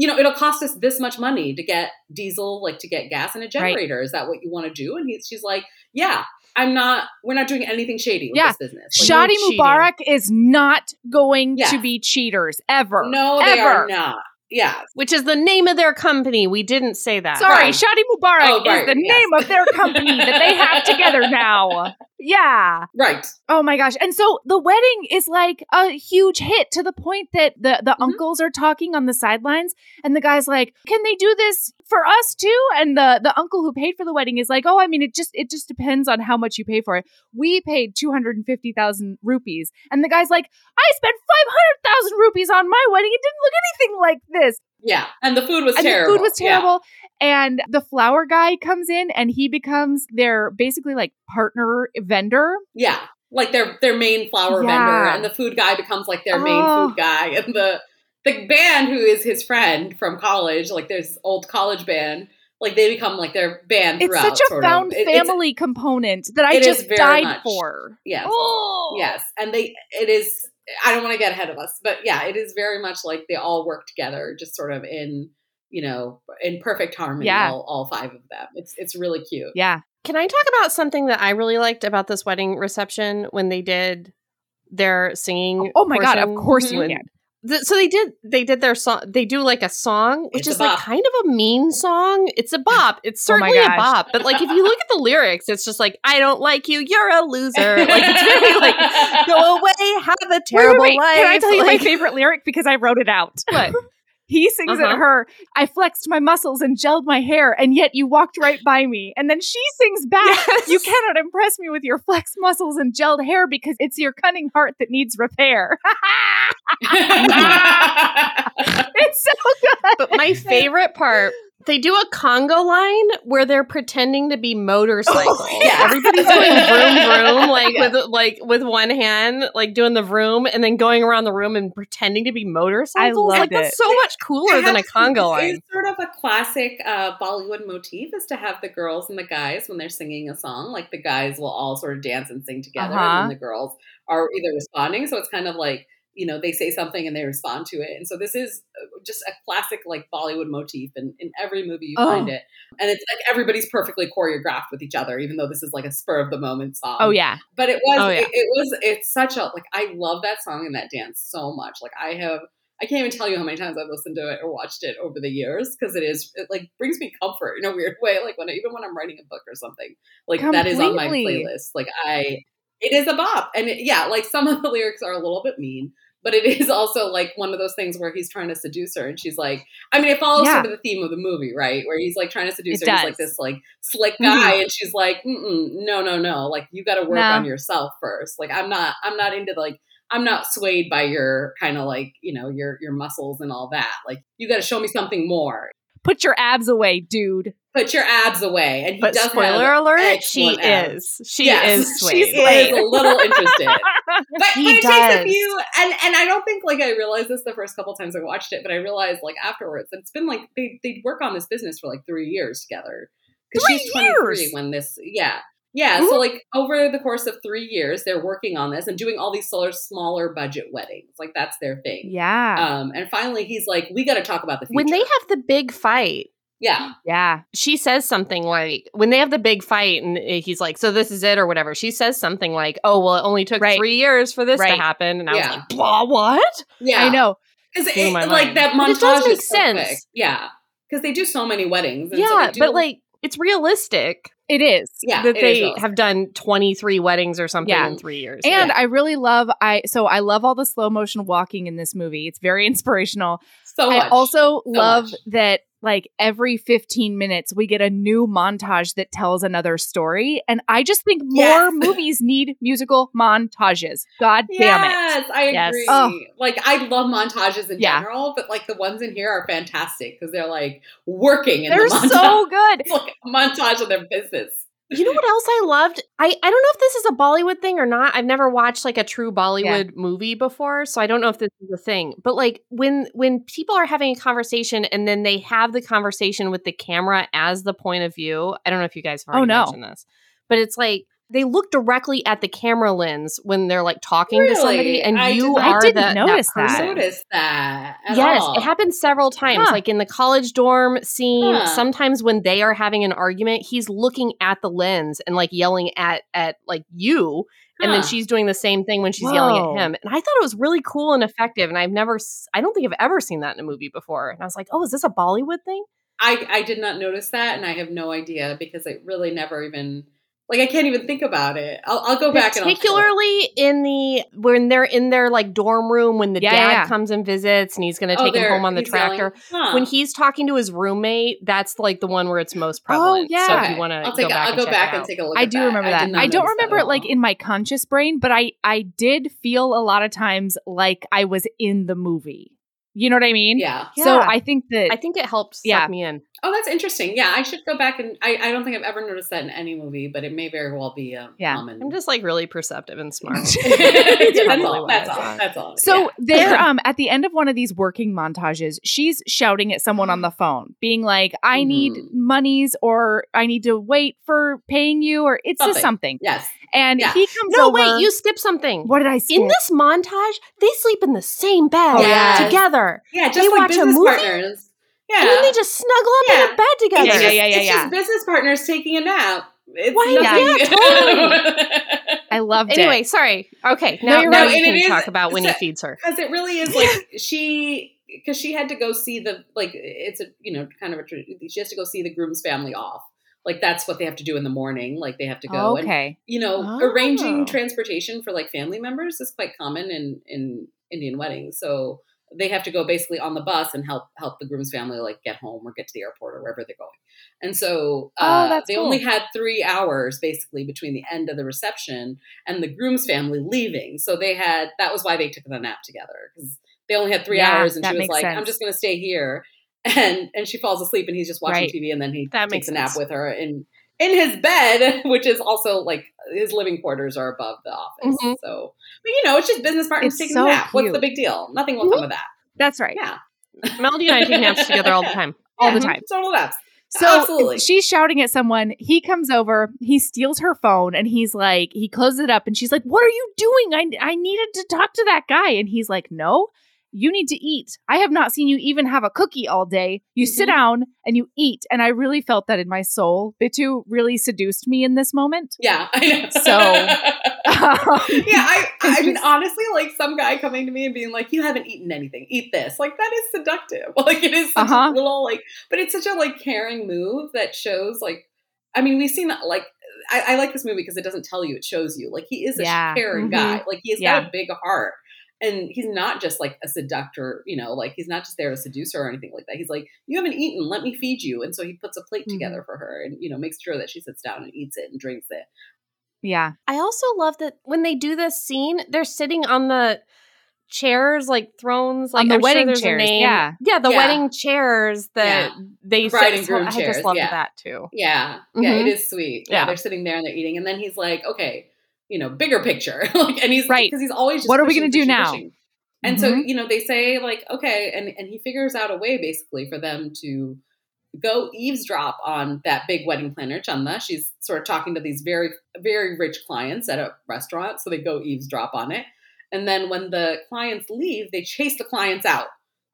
B: you know it'll cost us this much money to get diesel like to get gas and a generator is that what you want to do and he's she's like yeah I'm not. We're not doing anything shady with
A: Yeah.
B: this business. Like,
A: Shadi
C: cheating.
A: Mubarak is not going
B: Yes.
A: to be cheaters ever.
B: no, they
A: ever.
B: are not. Yeah,
C: Which is the name of their company. We didn't say that.
A: Sorry,
B: Right.
A: Shadi Mubarak
B: Oh, right,
A: is the
B: yes.
A: name of their company that they have together now. Yeah.
B: right.
A: Oh my gosh. And so the wedding is like a huge hit to the point that the, the
B: Mhm.
A: uncles are talking on the sidelines and the guy's like, Can they do this for us too? And the, the uncle who paid for the wedding is like, Oh, I mean it just it just depends on how much you pay for it. We paid two hundred and fifty thousand rupees. And the guy's like, I spent five hundred thousand rupees on my wedding. It didn't look anything like this.
B: Yeah, and the food was
A: and
B: terrible.
A: the food was
B: Yeah.
A: terrible. And the flower guy comes in and he becomes their basically like partner vendor.
B: Yeah, like their their main flower
A: Yeah.
B: vendor, and the food guy becomes like their main
A: Oh.
B: food guy, and the the band who is his friend from college, like this old college band, like they become like their band.
A: It's such a found
B: It-
A: family component that I just died
B: much.
A: for.
B: Yes.
A: Oh.
B: Yes, and they it is. I don't want to get ahead of us, but yeah, it is very much like they all work together, just sort of in you know in perfect harmony.
A: Yeah.
B: All, all five of them. It's it's really cute.
A: Yeah.
C: Can I talk about something that I really liked about this wedding reception when they did their singing?
A: Oh my god, of
C: portion
A: course you
C: when-
A: can.
C: Th- so they did they did their song they do like a song which
B: It's
C: is like kind of a mean song it's a bop it's
A: Oh
C: certainly a
A: gosh.
C: bop but like if you look at the lyrics it's just like i don't like you you're a loser like it's very like go away have a
A: Wait,
C: terrible
A: wait, wait.
C: life
A: Can I tell you
C: like,
A: my favorite lyric because I wrote it out?
C: what?
A: He sings
C: Uh-huh.
A: at her, I flexed my muscles and gelled my hair, and yet you walked right by me. And then she sings back,
C: Yes.
A: You cannot impress me with your flexed muscles and gelled hair because it's your cunning heart that needs repair. it's so good.
C: but my favorite part they do a conga line where they're pretending to be motorcycles.
B: yeah.
C: Everybody's doing vroom vroom, like
B: Yeah.
C: with like with one hand, like doing the vroom, and then going around the room and pretending to be motorcycles.
A: loved
C: like that's
A: it.
C: so much cooler than a conga line.
B: It's sort of a classic uh, Bollywood motif is to have the girls and the guys when they're singing a song, like the guys will all sort of dance and sing together,
A: Uh-huh.
B: and the girls are either responding. So it's kind of like you know they say something and they respond to it, and so this is uh, just a classic like Bollywood motif, and in every movie you
A: Oh.
B: find it, and it's like everybody's perfectly choreographed with each other, even though this is like a spur of the moment song.
A: Oh, yeah.
B: but it was
C: Oh, yeah.
B: it, it was it's such a like I love that song and that dance so much. Like I have I can't even tell you how many times I've listened to it or watched it over the years because it is it like brings me comfort in a weird way. Like when I, even when I'm writing a book or something, like that is on my playlist. Like I, it is a bop, and it, yeah, like some of the lyrics are a little bit mean. But it is also like one of those things where he's trying to seduce her, and she's like, I mean, it follows
A: Yeah.
B: sort of the theme of the movie, right? Where he's like trying to seduce
A: It
B: her. He's like this like slick
A: Mhm.
B: guy, and she's like, no, no, no, like you got to work
A: No.
B: on yourself first. Like I'm not, I'm not into like I'm not swayed by your kind of like, you know, your your muscles and all that. Like you got to show me something more.
A: Put your abs away, dude.
B: Put your abs away. And he
C: But
B: does
C: spoiler
B: have
C: alert, she
B: abs.
C: is. She
B: Yes,
C: is swayed.
B: She is a little interested. But,
C: He
B: but it takes a few and and I don't think like I realized this the first couple times I watched it, but I realized like afterwards it's been like they they work on this business for like three years together. Because she's 23 when this yeah. Yeah, so like over the course of three years, they're working on this and doing all these smaller, smaller budget weddings. Like that's their thing.
A: yeah.
B: Um, and finally, he's like, "We got to talk about the future."
C: when they have the big fight,
B: yeah,
A: yeah.
C: she says something like when they have the big fight and uh, he's like so this is it or whatever she says something like oh well it only took
A: Right.
C: three years for this
A: Right.
C: to happen and i
B: Yeah.
C: was like blah what
B: yeah,
A: I know.
B: because like
C: mind.
B: that
C: But
B: montage
C: it does make
B: so
C: sense.
B: quick. Yeah, because they do so many weddings. So
C: yeah
B: they do-
C: but like it's realistic
A: It is.
B: yeah,
C: that they have done 23 weddings or something
A: Yeah.
C: in three years
A: And
B: Yeah.
A: I really love I so I love all the slow motion walking in this movie. It's very inspirational.
B: so
A: I
B: much.
A: also love
B: much.
A: that like every 15 minutes we get a new montage that tells another story and I just think more
B: Yes.
A: movies need musical montages. God damn it.
B: Yes, I
C: Yes.
B: agree.
A: Oh.
B: Like I love montages in
A: Yeah.
B: general, but like the ones in here are fantastic because they're like working in
A: They're
B: the montage.
A: so good.
B: it's like a montage of their business.
C: You know what else i loved? I i don't know if this is a bollywood thing or not. I've never watched like a true bollywood movie before so i don't know if this is a thing. But like when when people are having a conversation and then they have the conversation with the camera as the point of view i don't know if you guys have
A: Oh, no.
C: mentioned this but it's like they look directly at the camera lens when they're like talking to somebody, and
B: I
C: you
B: did-
A: I
C: are
A: didn't
C: the,
A: notice that.
C: that
B: I
C: person.
B: noticed that.
C: Yes,
B: all.
C: it happened several times.
A: Huh.
C: Like in the college dorm scene,
B: Huh.
C: sometimes when they are having an argument, he's looking at the lens and like yelling at at like you, and then she's doing the same thing when she's yelling at him. And I thought it was really cool and effective. And I've never, I don't think I've ever seen that in a movie before. And I was like, oh, is this a Bollywood thing?
B: I, I did not notice that, and I have no idea because it really never even like I can't even think about it. I'll, I'll go back and I'll
C: Particularly in the when they're in their like dorm room when the
A: Yeah,
C: dad
A: yeah, yeah.
C: comes and visits and he's going to
B: Oh,
C: take him home on the
B: he's yelling.
C: tractor.
B: Huh.
C: When he's talking to his roommate, that's like the one where it's most oh, prevalent. So
A: yeah.
C: if you want to
B: I'll
C: go back,
B: I'll
C: and
B: go
C: check
B: back
C: it
B: and take a look.
A: I
B: at
A: do
B: that.
A: remember that.
B: did not
A: I, don't remember it like in my conscious brain, but I I did feel a lot of times like I was in the movie. You know what I mean?
B: Yeah.
A: So
C: Yeah.
A: I think that
C: I think it helps
A: Yeah.
C: suck me in.
B: Oh, that's interesting. Yeah, I should go back and I, I don't think I've ever noticed that in any movie, but it may very well be um,
A: Yeah.
B: common.
C: I'm just like really perceptive and smart.
B: that's
C: probably
B: all. That's all. That's all.
A: So
B: Yeah.
A: they're um at the end of one of these working montages, she's shouting at someone on the phone, being like, "I need
B: Mhm.
A: monies, or I need to wait for paying you, or it's just
B: Something.
A: something."
B: yes.
A: And
B: Yeah.
A: he comes
C: no,
A: over.
C: wait, you skipped something.
A: What did I skip?
C: In this montage, they sleep in the same bed
A: Oh, yes.
C: together.
B: Yeah, just
C: They
B: like
C: watch a
B: business
C: movie?
B: partners. Yeah.
C: And then they just snuggle up in
B: Yeah.
C: a bed together.
A: Yeah, yeah, yeah, yeah,
B: It's
A: yeah.
B: just business partners taking a nap. It's
C: Why-
B: nothing.
A: I loved
C: Anyway,
A: it.
C: Anyway, sorry. Okay,
A: No,
C: now,
A: you're
C: now
A: right.
C: you can
B: it is-
C: talk about when he
B: so-
C: feeds her.
B: because it really is like she because she had to go see the like it's a you know kind of a she has to go see the groom's family off like that's what they have to do in the morning like they have to go and
A: okay.
B: you know
C: Oh.
B: arranging transportation for like family members is quite common in in indian weddings so they have to go basically on the bus and help help the groom's family like get home or get to the airport or wherever they're going and so uh,
A: Oh,
B: they
A: cool.
B: only had three hours basically between the end of the reception and the groom's family leaving so they had that was why they took the nap together because they only had three
A: Yeah,
B: hours and she was like i'm just going to stay here and and she falls asleep and he's just watching
A: Right.
B: tv and then he
C: That
B: takes a nap
C: sense.
B: with her in in his bed which is also like his living quarters are above the office
C: Mhm.
B: so but you know it's just business partners
A: It's
B: taking
A: so
B: a nap what's the big deal nothing will come of that
A: That's right.
B: yeah
C: Melody and I take naps together all the time.
A: All the time.
B: total naps
A: So
B: Absolutely.
A: she's shouting at someone. He comes over, he steals her phone, and he's like, he closes it up, and she's like, "What are you doing? I I needed to talk to that guy." And he's like, "No, you need to eat. I have not seen you even have a cookie all day. You sit
B: Mhm.
A: down and you eat." And I really felt that in my soul. Bitu really seduced me in this moment.
B: yeah i know
A: So-
B: yeah i i mean honestly like some guy coming to me and being like you haven't eaten anything eat this like that is seductive like it is such
A: Uh-huh.
B: a little like but it's such a like caring move that shows like i mean we've seen that like i, I like this movie because it doesn't tell you it shows you like he is a
A: Yeah.
B: caring
C: Mhm.
B: guy like he's
A: Yeah.
B: got a big heart and he's not just like a seductor you know like he's not just there to seduce her or anything like that he's like you haven't eaten let me feed you and so he puts a plate
C: Mhm.
B: together for her and you know makes sure that she sits down and eats it and drinks it
A: yeah,
C: I also love that when they do this scene, they're sitting on the chairs, like thrones, like
A: On the
C: I'm
A: wedding
C: a
A: chairs, yeah.
C: yeah, the
B: Yeah.
C: wedding chairs that they
B: Bride
C: sit-
B: and groom
C: I
B: chairs,
C: just loved
B: yeah.
C: that too.
B: Yeah, yeah,
C: Mhm.
B: it is sweet. Yeah.
C: Yeah.
B: they're sitting there and they're eating, and then he's like, "Okay, you know, bigger picture." like, and he's
A: Right.
B: because he's always just
A: What are we gonna do
B: pushing,
A: now?
B: pushing. And so
A: Mhm.
B: you know, they say like, "Okay," and and he figures out a way basically for them to go eavesdrop on that big wedding planner, Chanda. She's sort of talking to these very very rich clients at a restaurant, so they go eavesdrop on it. And then when the clients leave, they chase the clients out,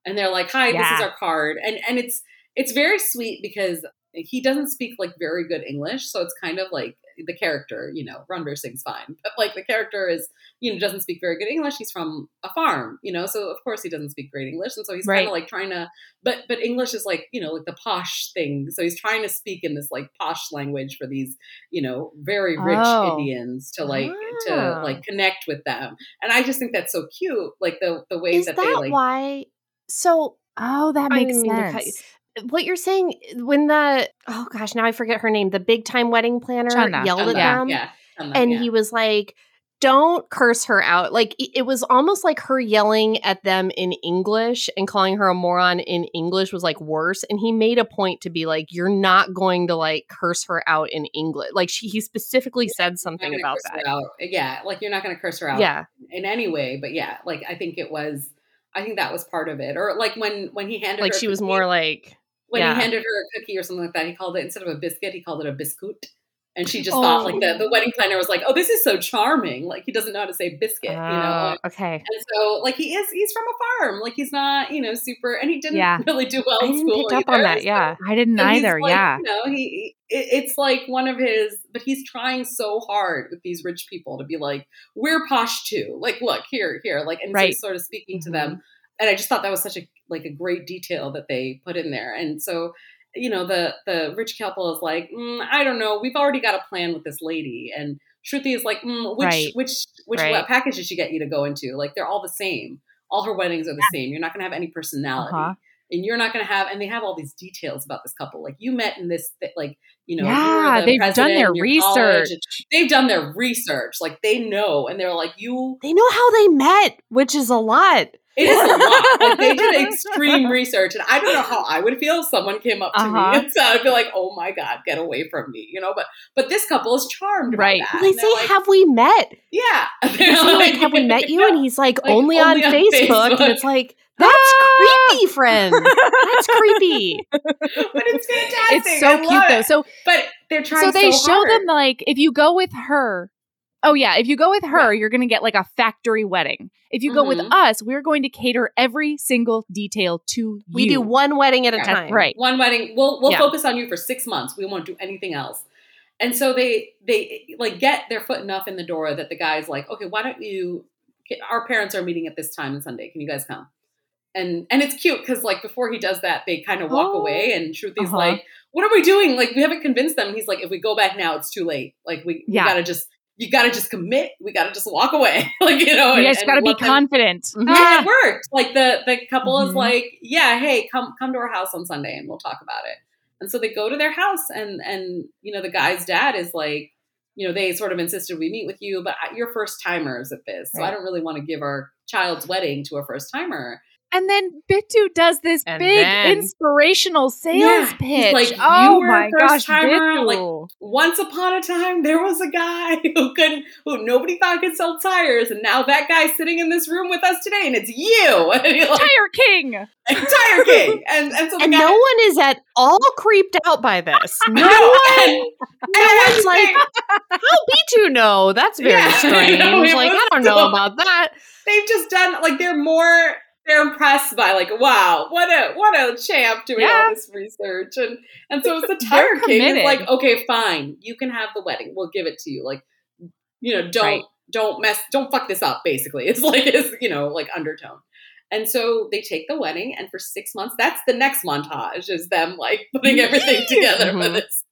B: and they're like, "Hi, this is our card," and and it's it's very sweet because he doesn't speak like very good English, so it's kind of like the character, you know, Ranveer Singh's fine, but like the character is, you know, doesn't speak very good English. He's from a farm, you know, so of course he doesn't speak great English, and so he's kind of like trying to, but but English is like you know like the posh thing, so he's trying to speak in this like posh language for these, you know, very rich
A: Oh.
B: Indians to like to
C: Ah.
B: like connect with them, and I just think that's so cute, like the the way that,
C: that
B: they like.
C: why? So
A: Oh, that makes
C: didn't mean
A: sense.
C: What you're saying when the oh gosh now I forget her name the big time wedding planner
A: Chanda.
C: yelled at them
B: yeah, Chanda,
C: and
B: yeah.
C: he was like don't curse her out like it was almost like her yelling at them in english and calling her a moron in english was like worse and he made a point to be like you're not going to like curse her out in english like she he specifically said something about that.
B: Eh, yeah, like you're not going to curse her out.
C: yeah
B: in any way, but yeah, like I think it was. I think that was part of it, or like when when he handed
C: like she was more like
B: when
C: yeah.
B: he handed her a cookie or something like that. He called it instead of a biscuit, he called it a biscuit. and she just oh. thought like the, the wedding planner was like, "Oh, this is so charming." Like he doesn't know how to say biscuit, you know.
C: Oh, okay.
B: And so like he is he's from a farm. Like he's not, you know, super and he didn't yeah. really do well I in school.
C: Pick up on that. Yeah.
A: I didn't either.
B: Like,
A: yeah.
B: You know, he it, it's like one of his but he's trying so hard with these rich people to be like, "We're posh too." Like, look, here, here. Like and right. so sort of speaking to mm-hmm. them. And I just thought that was such a like a great detail that they put in there. And so you know the the rich couple is like mm, i don't know. We've already got a plan with this lady. And shruti is like mm, which right. which which right. package did she get you to go into? Like they're all the same. All her weddings are the same. You're not going to have any personality. Uh-huh. and you're not going to have and they have all these details about this couple. Like you met in this like you know
A: yeah the they've done their research.
B: they've done their research. Like they know. And they're like you
C: they know how they met which is a lot
B: it is a lot. Like they did extreme research, and I don't know how I would feel if someone came up to uh-huh. me and said, "I'd be like, oh my god, get away from me," you know. But but this couple is charmed, right?
C: They say, like, "Have we met?"
B: Yeah,
C: they like, like, "Have we met you?" And he's like, like "Only, only on, on Facebook. Facebook. and it's like. That's ah! creepy, friend. That's creepy.
B: but it's fantastic.
A: It's so cute though. So,
B: but they're trying.
A: So they
B: so
A: show them like if you go with her, Oh yeah, if you go with her, yeah. you're going to get like a factory wedding. If you mm-hmm. go with mm-hmm. us, we're going to cater every single detail to you.
C: We do one wedding at a time.
A: Right.
B: One wedding. We'll we'll yeah. focus on you for 6 months. We won't do anything else. And so they they like get their foot enough in the door that the guy's like, "Okay, why don't you our parents are meeting at this time on Sunday. Can you guys come?" And and it's cute cuz like before he does that, they kind of walk oh. away and Shruti's uh-huh. like, "What are we doing? Like we haven't convinced them." And he's like, "If we go back now, it's too late. Like we, yeah. we got to just you got to just commit. We got to just walk away. like, you know,
A: you guys got to be confident.
B: Them, yeah. it worked. Like the, the couple mm-hmm. is like, yeah, Hey, come, come to our house on Sunday and we'll talk about it. And so they go to their house and, and, you know, the guy's dad is like, you know, they sort of insisted we meet with you, but you're first timers at this. So right. I don't really want to give our child's wedding to a first timer.
A: And then Bitu does this and big then, inspirational sales yeah, pitch. Like, oh my gosh, timer,
B: like once upon a time there was a guy who couldn't who nobody thought could sell tires, and now that guy's sitting in this room with us today, and it's you.
A: And like, Tire King.
B: Tire King. And and, so
C: and
B: guy,
C: no one is at all creeped out by this. No one no one's like, how Bittu know? That's very yeah, strange. like, I don't know about that.
B: They've just done like they're more they're impressed by like, wow, what a what a champ doing yeah. all this research, and and so it's the tire king is like, okay, fine, you can have the wedding, we'll give it to you, like, you know, don't right. don't mess, don't fuck this up. Basically, it's like it's you know like undertone. And so they take the wedding, and for six months, that's the next montage is them like putting everything together mm-hmm. for this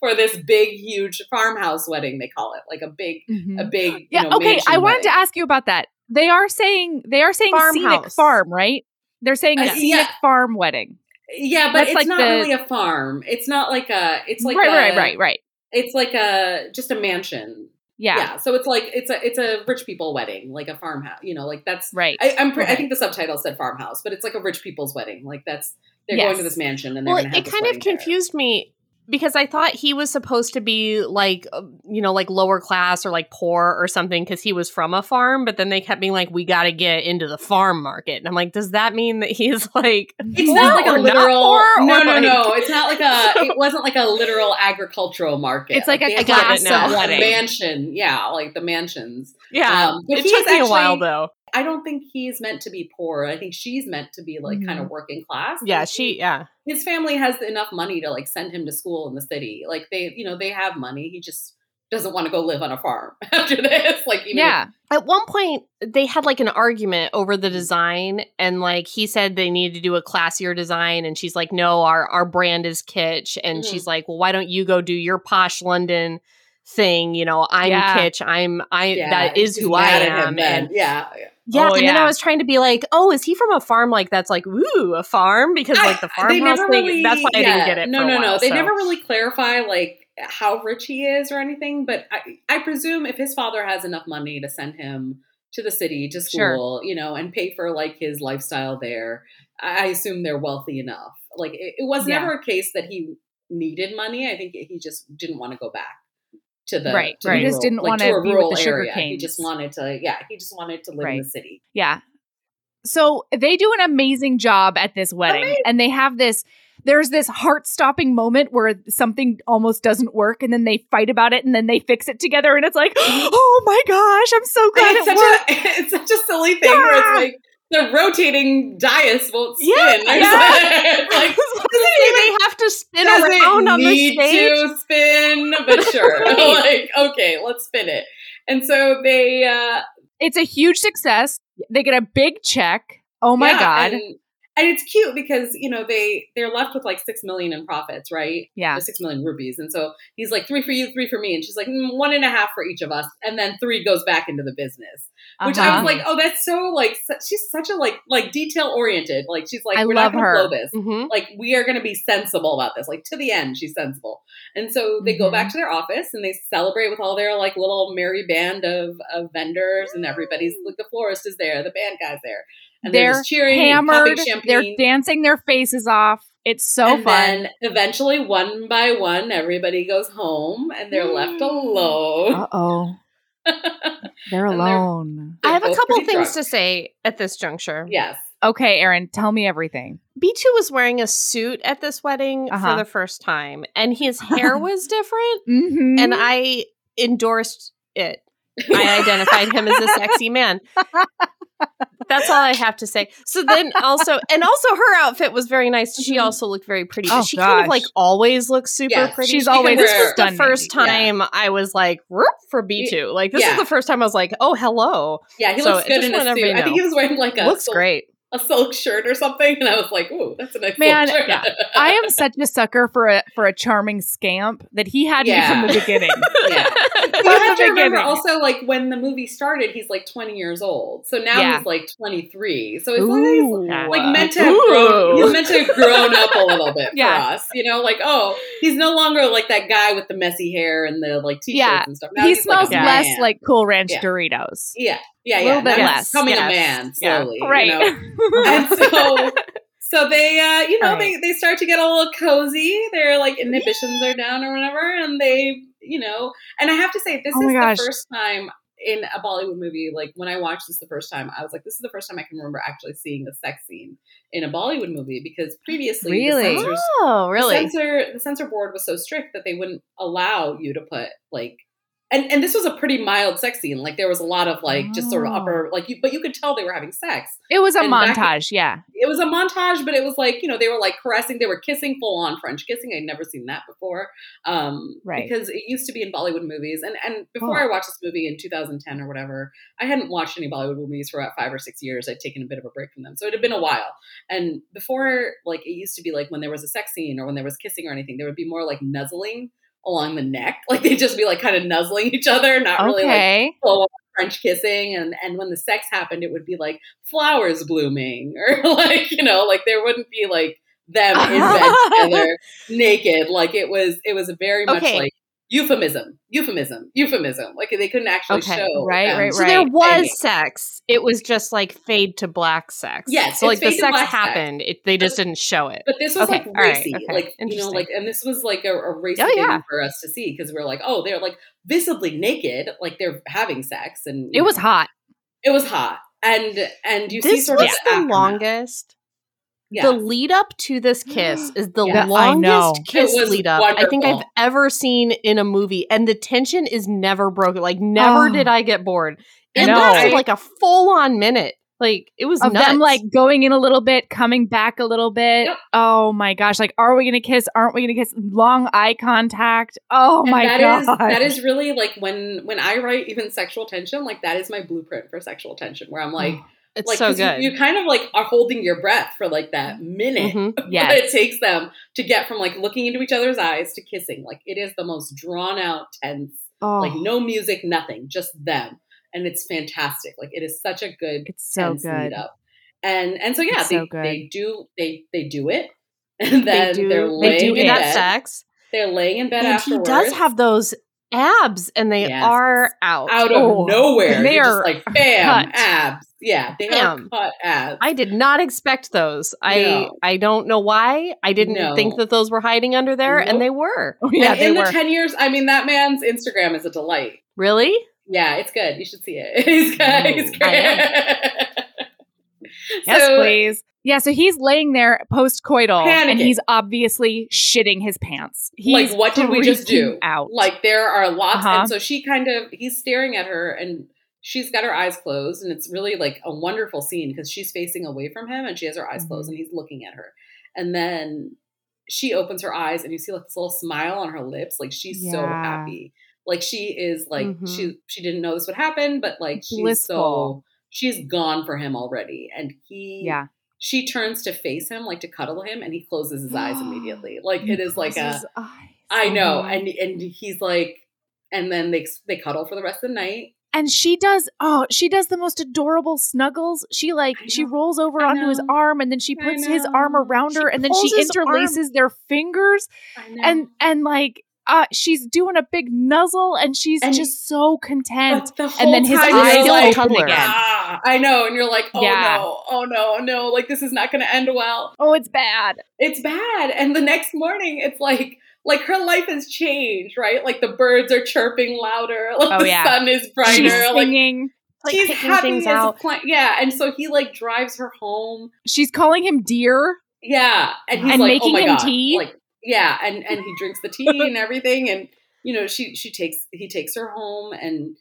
B: for this big, huge farmhouse wedding. They call it like a big, mm-hmm. a big.
A: Yeah.
B: know,
A: okay. I wanted
B: wedding.
A: to ask you about that they are saying they are saying scenic farm, right? They're saying a uh, scenic yeah. farm wedding.
B: Yeah, but That's it's like not the, really a farm. It's not like a. It's like
A: right,
B: a,
A: right, right, right.
B: It's like a just a mansion.
A: Yeah.
B: Yeah. So it's like it's a it's a rich people wedding, like a farmhouse. You know, like that's
A: right.
B: I, am okay. I think the subtitle said farmhouse, but it's like a rich people's wedding. Like that's they're yes. going to this mansion and they're well, going to have.
C: It kind of confused
B: there.
C: me because I thought he was supposed to be like, uh, you know, like lower class or like poor or something because he was from a farm. But then they kept being like, we got to get into the farm market. And I'm like, does that mean that he's like,
B: it's not like a literal, no, no, like, no. It's not like a, it wasn't like a literal agricultural market.
A: It's like,
B: like
A: a class
B: of mansion. Yeah. Like the mansions.
C: Yeah. Um, but it took me actually, a while though.
B: I don't think he's meant to be poor. I think she's meant to be like mm-hmm. kind of working class.
C: Yeah, she yeah.
B: His family has enough money to like send him to school in the city. Like they, you know, they have money. He just doesn't want to go live on a farm after this. Like
A: Yeah.
C: If- At one point they had like an argument over the design and like he said they needed to do a classier design and she's like, No, our our brand is kitsch. And mm-hmm. she's like, Well, why don't you go do your posh London thing? You know, I'm yeah. kitsch. I'm I yeah, that is who I am.
B: And yeah. yeah.
C: Yeah, oh, and yeah. then I was trying to be like, oh, is he from a farm like that's like, ooh, a farm? Because like the farmhouse thing, really, that's why yeah. I didn't get it.
B: No, no,
C: while,
B: no. They
C: so.
B: never really clarify like how rich he is or anything. But I, I presume if his father has enough money to send him to the city to school, sure. you know, and pay for like his lifestyle there, I assume they're wealthy enough. Like it, it was yeah. never a case that he needed money. I think he just didn't want to go back to the
A: right.
B: To
A: right.
B: The
A: he just didn't like, want to be with the sugar cane.
B: He just wanted to, yeah, he just wanted to live right. in the city.
A: Yeah. So they do an amazing job at this wedding, amazing. and they have this there's this heart-stopping moment where something almost doesn't work and then they fight about it and then they fix it together and it's like, "Oh my gosh, I'm so glad
B: it's
A: it
B: such
A: worked."
B: a it's such a silly thing where it's like the rotating dais won't spin.
C: Yeah, yeah.
B: like,
C: they have to spin around on the
B: need
C: stage.
B: to spin, but sure. like, okay, let's spin it. And so they uh
A: It's a huge success. They get a big check. Oh my
B: yeah,
A: god.
B: And, it's cute because, you know, they they're left with like six million in profits, right?
A: yeah.
B: Or six million rupees. And so he's like, three for you, three for me. And she's like, "Mm, one and a half for each of us. And then three goes back into the business. Which I
A: Uh-huh.
B: was like, oh, that's so like su- she's such a like like detail oriented. Like she's like,
A: I
B: we're
A: love
B: not gonna
A: her.
B: blow this.
C: Mhm.
B: Like we are gonna be sensible about this. Like to the end, she's sensible. And so they
A: Mhm.
B: go back to their office and they celebrate with all their like little merry band of of vendors and everybody's like the florist is there, the band guy's there. And they're,
A: they're
B: just cheering and
A: hammered. They're dancing their faces off. It's so
B: and
A: fun.
B: then eventually, one by one, everybody goes home and they're left alone.
A: Uh oh. They're
B: they're-
A: alone.
C: I have a couple things
B: drunk.
C: to say at this juncture.
B: Yes.
A: Okay, Erin, tell me everything.
C: Bittu was wearing a suit at this wedding
A: Uh-huh.
C: for the first time, and his hair was different,
A: Mm-hmm.
C: and I endorsed it. I identified him as a sexy man. That's all I have to say. So then also, and also her outfit was very nice. She
B: Mhm.
C: also looked very pretty.
A: Oh,
C: she kind of like always looks super pretty.
A: she's always
C: this was the first
B: Yeah.
C: time I was like for Bittu. Like this
B: Yeah.
C: is the first time I was like, oh hello,
B: Yeah, he
C: So,
B: looks good in a suit. I think he was wearing like a
C: looks great.
B: A silk shirt or something, and I was like, "Ooh, that's a nice
A: Man,
B: silk shirt."
C: yeah.
A: I am such a sucker for a for a charming scamp that he had me from the beginning.
B: yeah.
A: From
B: You have
A: the
B: to remember also, like when the movie started, he's like 20 years old. So now
A: Yeah.
B: he's like 23. So it's
A: Ooh.
B: like, he's, like meant to have
C: Ooh.
B: grown, he's meant to have grown up a little bit
A: Yeah.
B: for us. You know, like oh, he's no longer like that guy with the messy hair and the like t-shirts
A: Yeah.
B: and stuff. Now
A: he
B: he's like
A: smells less
B: man.
A: like Cool Ranch
B: Yeah.
A: Doritos.
B: yeah, yeah,
A: a
B: yeah.
A: bit less,
B: becoming
C: yes.
B: a man
C: Yeah.
B: slowly.
A: Right.
B: You know? and so so they uh you know
A: right.
B: they they start to get a little cozy their like inhibitions are down or whatever and they you know and i have to say this
A: Oh
B: is
A: my
B: the first time in a bollywood movie like when i watched this the first time i was like this is the first time i can remember actually seeing a sex scene in a bollywood movie because previously
A: Really?
B: the censors
C: Oh,
B: the
C: really?
B: censor the censor board was so strict that they wouldn't allow you to put like and and this was a pretty mild sex scene like there was a lot of like just sort of
A: Oh.
B: upper like you but you could tell they were having sex
A: It was a
B: And back-
A: montage, yeah.
B: it was a montage, but it was like, you know, they were like caressing, they were kissing full on French kissing. I'd never seen that before. Um,
A: Right.
B: Because it used to be in Bollywood movies. And, and before
A: Oh.
B: I watched this movie in 2010 or whatever, I hadn't watched any Bollywood movies for about five or six years. I'd taken a bit of a break from them. So it had been a while. And before, like, it used to be like when there was a sex scene or when there was kissing or anything, there would be more like nuzzling along the neck. Like they'd just be like kind of nuzzling each other, not really like full French kissing, and and when the sex happened, it would be like flowers blooming, or like you know, like there wouldn't be like them in bed together naked. Like it was, it was very much
C: Okay.
B: like euphemism, euphemism, euphemism. Like they couldn't actually
C: Okay.
B: show
A: Right,
B: them.
A: right,
C: So there was
B: banging.
C: sex. It was just like fade to black sex.
B: Yes,
C: So
B: it's
C: like the
B: fade to
C: sex
B: black sex.
C: happened. It, they just didn't show it.
B: But this was
C: Okay,
B: like
C: all right,
B: racy,
C: okay,
B: like you know, like, and this was like a, a racy
C: Oh,
B: thing for us to see because we're like, oh, they're like visibly naked, like they're having sex, and you
A: It was hot.
B: it was hot, and and you see sort
C: was
B: of
C: the
B: aftermath.
C: longest.
B: Yes.
C: The lead up to this kiss is the
A: know.
C: longest kiss lead up I think I've ever seen in a movie, and the tension is never broken. Like never
A: Oh.
C: did I get bored. It
A: No.
C: lasted like a full on minute. Like it was
A: Of
C: nuts.
A: them like going in a little bit, coming back a little bit.
B: Yep.
A: Oh my gosh. Like, are we gonna kiss? Aren't we gonna kiss? Long eye contact. Oh
B: And
A: my
B: that
A: god.
B: is- that is really like when when I write even sexual tension, like that is my blueprint for sexual tension, where I'm like, oh.
C: It's
B: like
C: so
B: 'cause you-
C: good.
B: You, kind of like are holding your breath for like that minute
C: Mhm.
B: that it takes them to get from like looking into each other's eyes to kissing. Like it is the most drawn out, tense,
A: Oh,
B: like no music, nothing, just them, and it's fantastic. Like it is such a good
A: it's so
B: tense
A: good.
B: lead up. And and so yeah,
A: It's
B: they,
A: so
B: they do they they do it, and then
C: they do.
B: they're
C: They do
B: in
C: that
B: bed.
C: sex,
B: They're laying in bed
C: and he does have those abs, and they
B: Yes.
C: are out.
B: out of
A: Oh,
B: nowhere.
A: they are
B: just like bam,
A: cut.
B: abs. Yeah, they
C: Bam.
B: are cut abs.
C: I did not expect those. I
B: No.
C: I don't know why. I didn't
B: No.
C: think that those were hiding under there,
B: Nope.
C: and they were.
A: Oh, yeah,
B: and
A: they
B: in
A: were.
B: the ten years, I mean, that man's Instagram is a delight.
C: Really?
B: Yeah, it's good. You should see it. He's good. He's
C: Ooh,
B: great.
A: yes,
B: so,
A: please. Yeah, so he's laying there post coital and he's obviously shitting his pants. He's
B: like what did we just do
A: Out.
B: like there are lots
A: Uh-huh.
B: and so she kind of he's staring at her and she's got her eyes closed and it's really like a wonderful scene because she's facing away from him and she has her eyes closed
A: Mhm.
B: and he's looking at her and then she opens her eyes and you see like this little smile on her lips like she's so happy like she is like
C: Mhm.
B: she she didn't know this would happen but like she's
A: Blissful.
B: so she's gone for him already and he
A: yeah.
B: She turns to face him like to cuddle him and he closes his eyes immediately like it is like a
A: Closes eyes.
B: I know,
C: Mhm.
B: and and he's like, and then they they cuddle for the rest of the night.
A: and she does oh she does the most adorable snuggles she like she rolls over
B: I
A: onto his arm and then she puts his arm around her
C: She
A: and then she
C: his arm.
A: interlaces their fingers
B: I know.
A: and and like uh she's doing a big nuzzle and she's
B: And-
A: just so content
B: the
A: and then his eyes
B: like,
A: open again
B: Ah, I know, and you're like, oh
A: Yeah.
B: no, oh no, no, like this is not going to end well.
A: oh it's bad
B: It's bad. And the next morning, it's like. Like her life has changed, right? Like the birds are chirping louder, like
A: Oh,
B: the
A: yeah.
B: sun is brighter,
A: she's singing
C: Like
B: she's
C: picking
B: happy as
C: out.
B: plant. Yeah, and so he like drives her home.
A: she's calling him dear
B: Yeah, and he's
A: And
B: like,
A: making
B: oh my
A: him
B: god,
A: tea?
B: like yeah, and and he drinks the tea and everything, and you know she she takes he takes her home, and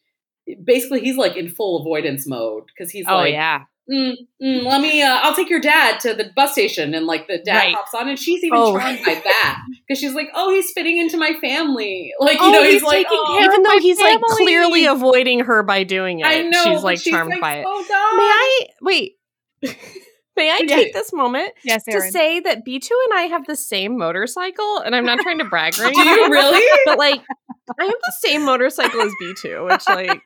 B: basically he's like in full avoidance mode because he's
A: oh
B: like,
A: yeah
B: mm, mm, let me, uh, I'll take your dad to the bus station, and like the dad
A: Right.
B: hops on, and she's even
A: Oh,
B: charmed by that because she's like, oh, he's fitting into my family, like you
A: Oh,
B: know, he's,
A: he's
B: like,
A: taking
B: oh,
C: Even though he's like clearly avoiding her by doing it,
B: I know,
C: she's like charmed
B: like,
C: by it.
B: Oh god,
C: May I wait? May I
A: Yeah.
C: take this moment
A: yes
C: to say that Bittu and I have the same motorcycle? And I'm not trying to brag right
B: do you really?
C: But like I have the same motorcycle as Bittu, which like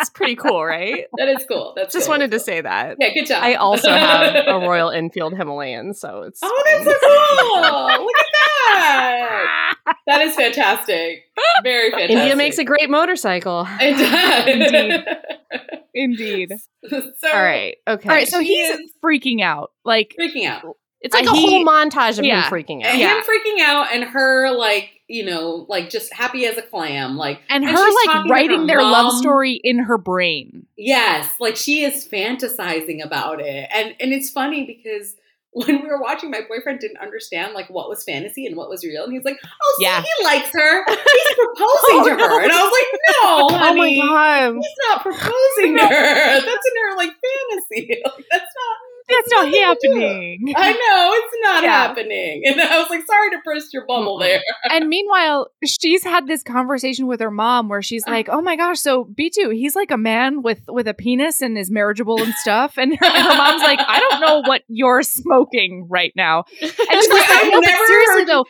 C: is pretty cool, right?
B: that is cool. That's
C: Just
B: cool.
C: wanted to say that.
B: Yeah, good job.
C: I also have a Royal Enfield Himalayan, so it's
B: Oh, that's so cool! Look at that. That is fantastic. Very fantastic.
C: India makes a great motorcycle.
B: It does.
A: indeed
B: so,
C: All right. Okay.
A: all right so he's freaking out like
B: freaking out.
C: It's like
A: Uh,
C: a
A: he-
C: whole montage of
A: yeah.
C: him freaking out.
B: And
A: Yeah.
B: Him freaking out, and her like you know like just happy as a clam, like
A: and her
B: she's
A: like writing
B: her
A: their love story in her brain
B: Yes, like she is fantasizing about it, and and it's funny because. When we were watching, my boyfriend didn't understand like what was fantasy and what was real, and he's like, "Oh, see,
A: Yeah.
B: he likes her. He's proposing to her," and I was like, "No,
C: Oh my
B: honey,
C: god.
B: he's not proposing to her. That's in her like fantasy. Like, that's not.
A: That's not
B: nothing to do.
A: happening
B: I know it's not
A: Yeah.
B: happening." And I was like, "Sorry to burst your bubble there."
A: and meanwhile, she's had this conversation with her mom where she's like, "Oh my gosh, so Bittu, he's like a man with with a penis and is marriageable and stuff." And her, her mom's like, "I don't know what you're smoking right now." And she's like,
B: I've
A: "No, but
B: never
A: seriously
B: heard
A: though,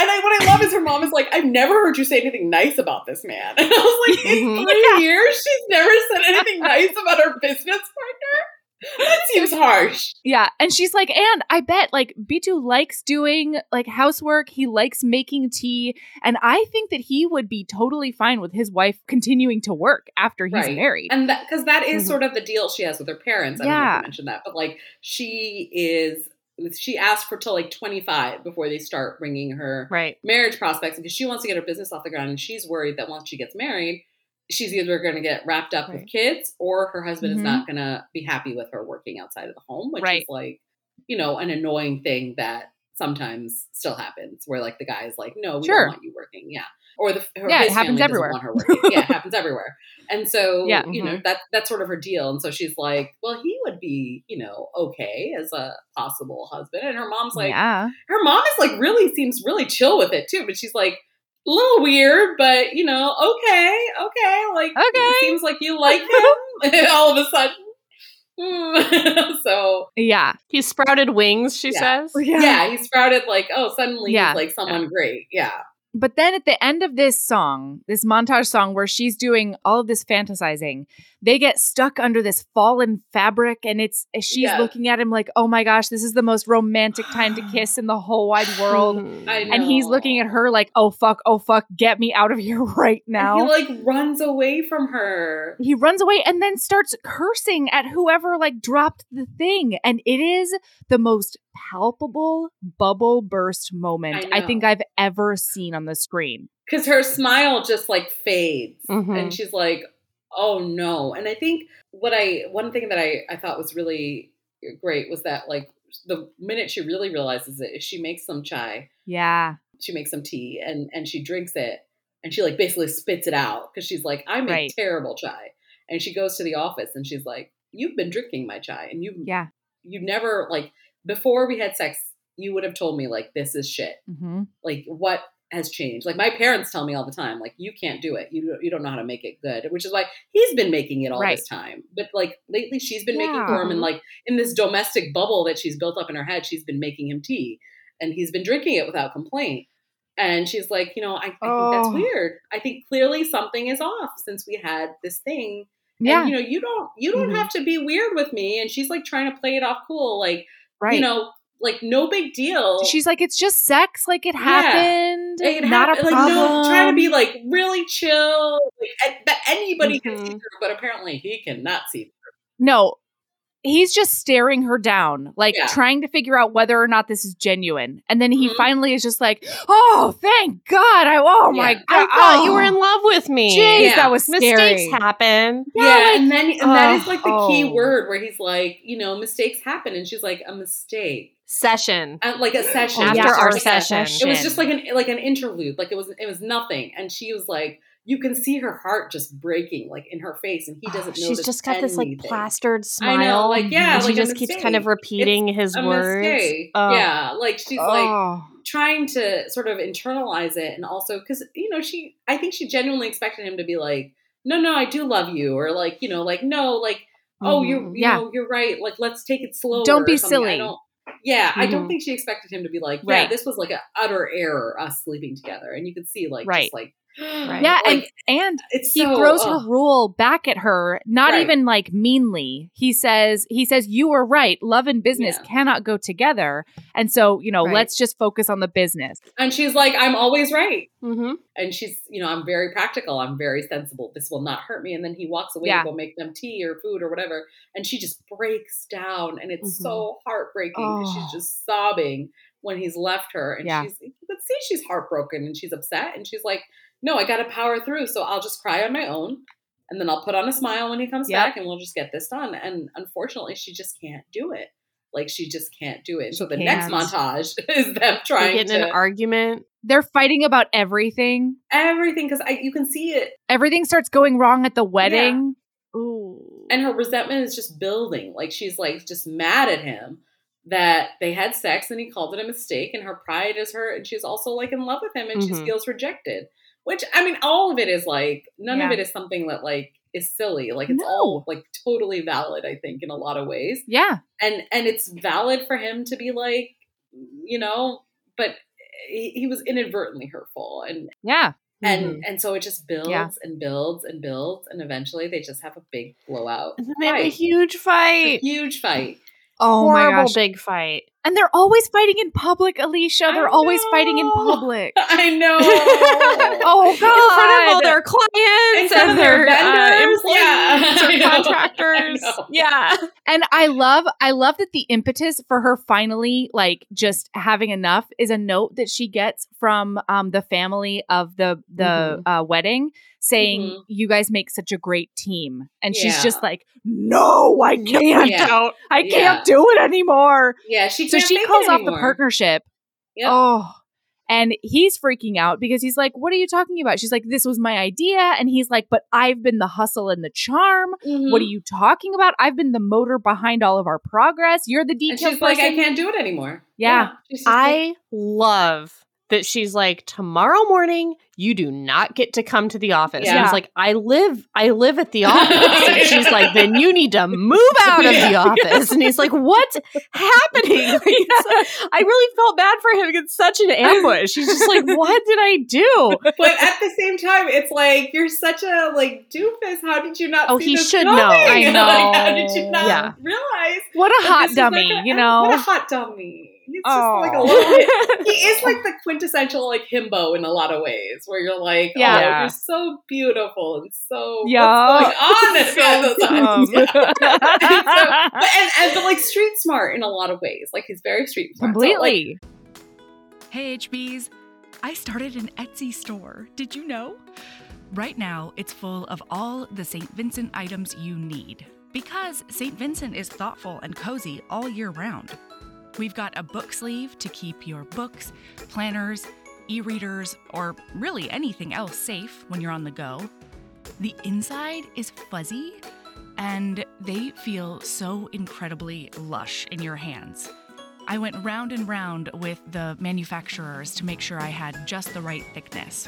B: And I, what I love is her mom is like, "I've never heard you say anything nice about this man." And I was like, "In
C: Mhm.
B: three years, she's never said anything nice about her business partner." That seems harsh.
A: Yeah, and she's like, and I bet like Bittu likes doing like housework. He likes making tea, and I think that he would be totally fine with his wife continuing to work after he's
B: Right.
A: married.
B: And that because that is
C: Mhm.
B: sort of the deal she has with her parents. I don't know if
A: Yeah.
B: you mentioned that, but like she is, she asked for till like twenty five before they start bringing her
C: Right.
B: marriage prospects because she wants to get her business off the ground and she's worried that once she gets married, she's either going to get wrapped up
C: Right.
B: with kids or her husband
A: Mhm.
B: is not going to be happy with her working outside of the home, which
A: Right.
B: is like, you know, an annoying thing that sometimes still happens where like the guy is like, no, we
A: Sure.
B: don't want you working. Yeah. Or the her,
A: Yeah, it happens everywhere.
B: Want her working. yeah, it happens everywhere. And so,
A: Yeah. mm-hmm.
B: you know, that that's sort of her deal. And so she's like, well, he would be, you know, okay as a possible husband. And her mom's like,
A: yeah,
B: her mom is like really seems really chill with it too, but she's like a little weird, but you know, okay, okay, like
A: Okay.
B: seems like you like him. All of a sudden, Hmm. so
A: yeah,
C: He sprouted wings, she
B: Yeah.
C: says.
B: yeah. he sprouted like oh, suddenly
A: Yeah.
B: he's like someone great. Yeah,
A: But then at the end of this song, this montage song where she's doing all of this fantasizing, they get stuck under this fallen fabric and it's she's
B: Yeah.
A: looking at him like, "Oh my gosh, this is the most romantic time to kiss in the whole wide world."
B: I hmm. know.
A: and he's looking at her like, "Oh fuck, oh fuck, get me out of here right
B: And
A: now."
B: he like runs away from her.
A: he runs away and then starts cursing at whoever like dropped the thing and it is the most palpable bubble burst moment
B: I
A: I, think i've ever seen on the screen
B: because her smile just like fades
C: Mhm.
B: and she's like oh no and i think what i one thing that i i thought was really great was that like the minute she really realizes it is she makes some chai,
A: Yeah.
B: she makes some tea, and and she drinks it, and she like basically spits it out because she's like, I make
A: Right.
B: terrible chai, and she goes to the office and she's like, You've been drinking my chai, and you
A: Yeah.
B: you never like before we had sex, you would have told me like this is shit.
A: hmm
B: Like what has changed? Like my parents tell me all the time, like you can't do it. You you don't know how to make it good, which is why he's been making it all
A: Right.
B: this time. But like lately, she's been making for him, and like in this domestic bubble that she's built up in her head, she's been making him tea, and he's been drinking it without complaint. And she's like, you know, I, I think that's
A: Oh.
B: weird. I think clearly something is off since we had this thing
A: Yeah.
B: and, you know, you don't you don't
C: Mhm.
B: have to be weird with me. And she's like trying to play it off cool, like
A: right.
B: you know, like no big deal.
A: She's like, it's just sex. Like it
B: Yeah.
A: happened.
B: It
A: not
B: happened-
A: a
B: like
A: problem.
B: no, trying to be like really chill, like anybody can see
C: Mhm.
B: through, but apparently he cannot see through.
A: no. He's just staring her down, like
B: Yeah.
A: trying to figure out whether or not this is genuine. And then he
B: Mhm.
A: finally is just like, "Oh, thank God! I oh my God!
C: I thought you
A: oh,
C: were in love with me.
A: Jeez,
B: Yeah.
A: that was scary.
C: Mistakes happen.
B: Yeah,
A: like-
B: and then and that is
A: oh,
B: like the key
A: oh.
B: word where he's like, you know, mistakes happen, and she's like, a mistake,
C: Session.
B: Uh, like a session
C: After
B: just
C: our
B: like a-
C: session.
B: It was just like an like an interlude, like it was it was nothing, and she was like, you can see her heart just breaking, like in her face, and he doesn't.
C: Know.
B: She's
C: just got this like
B: anything.
C: plastered
B: I know,
C: smile.
B: like, yeah,
C: she
B: like
C: just keeps kind of repeating his
B: a
C: words. Oh.
B: Yeah, like she's like
A: Oh.
B: trying to sort of internalize it, and also because you know she, I think she genuinely expected him to be like, no, no, I do love you, or like you know, like no, like oh, you're
C: Mhm.
B: you
A: Yeah.
B: know, you're right, like let's take it slow.
A: Don't be silly.
B: I don't, yeah, I don't think she expected him to be like, yeah,
A: Right.
B: this was like an utter error, us sleeping together, and you could see like
C: Right.
B: just like.
C: Right.
A: Yeah, and
B: like,
A: and
B: it's
A: he
B: so,
A: throws
B: ugh.
A: her rule back at her not
B: Right.
A: even like meanly he says he says you were right love and business
B: Yeah.
A: cannot go together and so you know
C: Right.
A: let's just focus on the business
B: and she's like, I'm always right.
C: Mhm.
B: and she's you know i'm very practical i'm very sensible this will not hurt me and then he walks away
A: Yeah.
B: to go make them tea or food or whatever and she just breaks down and it's
C: Mhm.
B: so heartbreaking
A: Oh.
B: she's just sobbing when he's left her and
A: Yeah.
B: she's you can see she's heartbroken and she's upset and she's like no i gotta power through so i'll just cry on my own and then i'll put on a smile when he comes
A: Yep.
B: back and we'll just get this done and unfortunately she just can't do it like she just can't do it
A: She
B: so the next
A: can't.
B: montage is them trying
C: get in
B: to
C: an argument.
A: they're fighting about everything
B: everything because you can see it
A: everything starts going wrong at the wedding
C: Ooh.
B: and her resentment is just building like she's like just mad at him that they had sex and he called it a mistake and her pride is hurt and she's also like in love with him and she
C: Mhm.
B: feels rejected which i mean all of it is like none of it is something that like is silly like it's
A: No.
B: all like totally valid i think in a lot of ways
A: yeah
B: and and it's valid for him to be like you know but he, he was inadvertently hurtful and
A: yeah
B: and
C: Mhm.
B: and so it just builds
A: Yeah.
B: and builds and builds and eventually they just have a big blowout
C: And then they have a
B: fight.
C: huge
B: A
C: fight.
B: huge fight
A: oh
C: Horrible
A: my gosh
C: big fight.
A: And they're always fighting in public
B: Alisha
A: they're always fighting in public
B: I know.
A: oh god
C: In front of all their clients and
B: of their
C: their, uh, employees
B: yeah.
C: Or contractors. Yeah.
A: and i love i love that the impetus for her finally like just having enough is a note that she gets from um the family of the the
C: Mhm.
A: uh wedding saying
B: Mhm.
A: you guys make such a great team and she's just like no i can't
B: Yeah.
A: I
B: Yeah.
A: can't do it anymore
B: Yeah, she
A: so she calls off the partnership
B: Yep.
A: oh and he's freaking out because he's like what are you talking about she's like this was my idea and he's like but i've been the hustle and the charm
B: Mhm.
A: what are you talking about? I've been the motor behind all of our progress. You're the
B: And
A: detail
B: she's like, I can't do it anymore.
A: Yeah.
B: Like,
C: I love that she's like tomorrow morning you do not get to come to the office. And
A: Yeah.
C: he's like I live I live at the office. and she's like then you need to move out of the office. And he's like what's happening? Like, I really felt bad for him. It's such an ambush. He's just like what did I do?
B: but at the same time, it's like you're such a like doofus. How did you not?
C: Oh,
B: see
C: he
B: this
C: should
B: coming?
C: know. I
B: Like,
A: know.
B: how did you not
C: Yeah.
B: realize?
A: what a hot dummy,
B: like a-
A: you know?
B: What a hot dummy. He's just
A: Oh.
B: like a little. He is like the quintessential like himbo in a lot of ways, where you're like, oh,
A: Yeah.
B: oh, you're so beautiful and so
A: Yeah.
B: what's going on? at
A: So
B: those times? Yeah. but, and, and but like street smart in a lot of ways. Like he's very street smart. So, like,
A: Completely.
D: Hey HBs, I started an Etsy store. Did you know? Right now, it's full of all the St. Vincent items you need
A: Because St. Vincent is thoughtful and cozy all year round. We've got a book sleeve to keep your books, planners, e readers, or really anything else safe when you're on the go. The inside is fuzzy and they feel so incredibly lush in your hands. I went round and round with the manufacturers to make sure I had just the right thickness.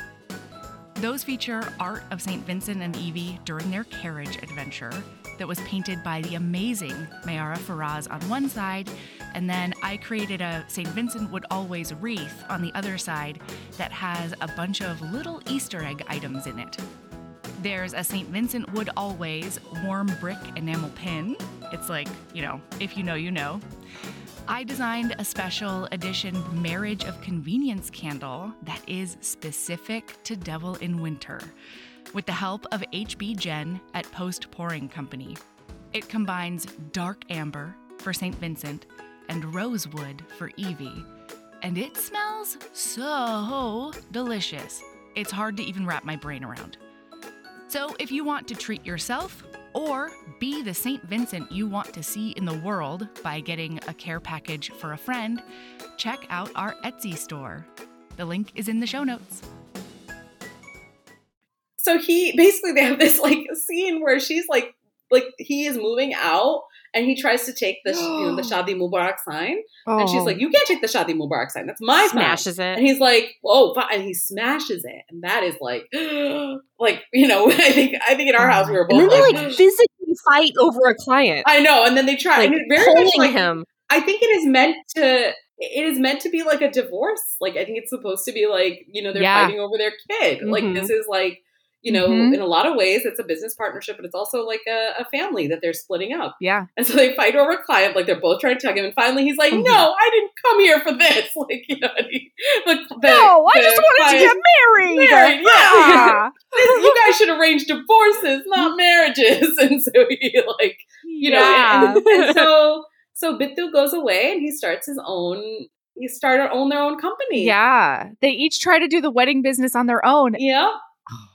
A: Those feature art of St. Vincent and Evie during their carriage adventure that was painted by the amazing Mayara Faraz on one side, and then I created a St. Vincent Would Always wreath on the other side that has a bunch of little Easter egg items in it. There's a St. Vincent Would Always warm brick enamel pin. It's like, you know, if you know, you know. I designed a special edition Marriage of Convenience candle that is specific to Devil in Winter with the help of HB Gen at Post Pouring Company. It combines dark amber for St. Vincent and rosewood for Evie, and it smells so delicious. It's hard to even wrap my brain around. So, if you want to treat yourself or be the St. Vincent you want to see in the world by getting a care package for a friend, check out our Etsy store. The link is in the show notes.
B: So he basically they have this like scene where she's like like he is moving out and he tries to take the you know the Shadi Mubarak sign and she's like you can't take the Shadi Mubarak sign that's my sign
C: Smashes it.
B: and he's like "Oh," and he smashes it and that is like like you know I think I think in our house we were
C: and
B: both
C: then
B: like,
C: like physically fight over a client.
B: I know and then they try
C: like
B: and very
C: pulling
B: much like
C: him.
B: I think it is meant to. It is meant to be like a divorce. Like I think it's supposed to be like you know they're
E: Yeah.
B: fighting over their kid. Like
C: Mhm.
B: this is like you know
E: Mhm.
B: in a lot of ways it's a business partnership, but it's also like a, a family that they're splitting up.
E: Yeah.
B: And so they fight over a client. Like they're both trying to tug him, and finally he's like,
C: Mhm.
B: "No, I didn't come here for this." Like you know, and he, the, the,
E: no, I just wanted to get married.
B: Married, yeah.
E: Ah.
B: you guys should arrange divorces, not marriages. And so he like you know, and, and so so Bittu goes away and he starts his own. He started own their own company.
E: yeah. They each try to do the wedding business on their own.
B: yeah.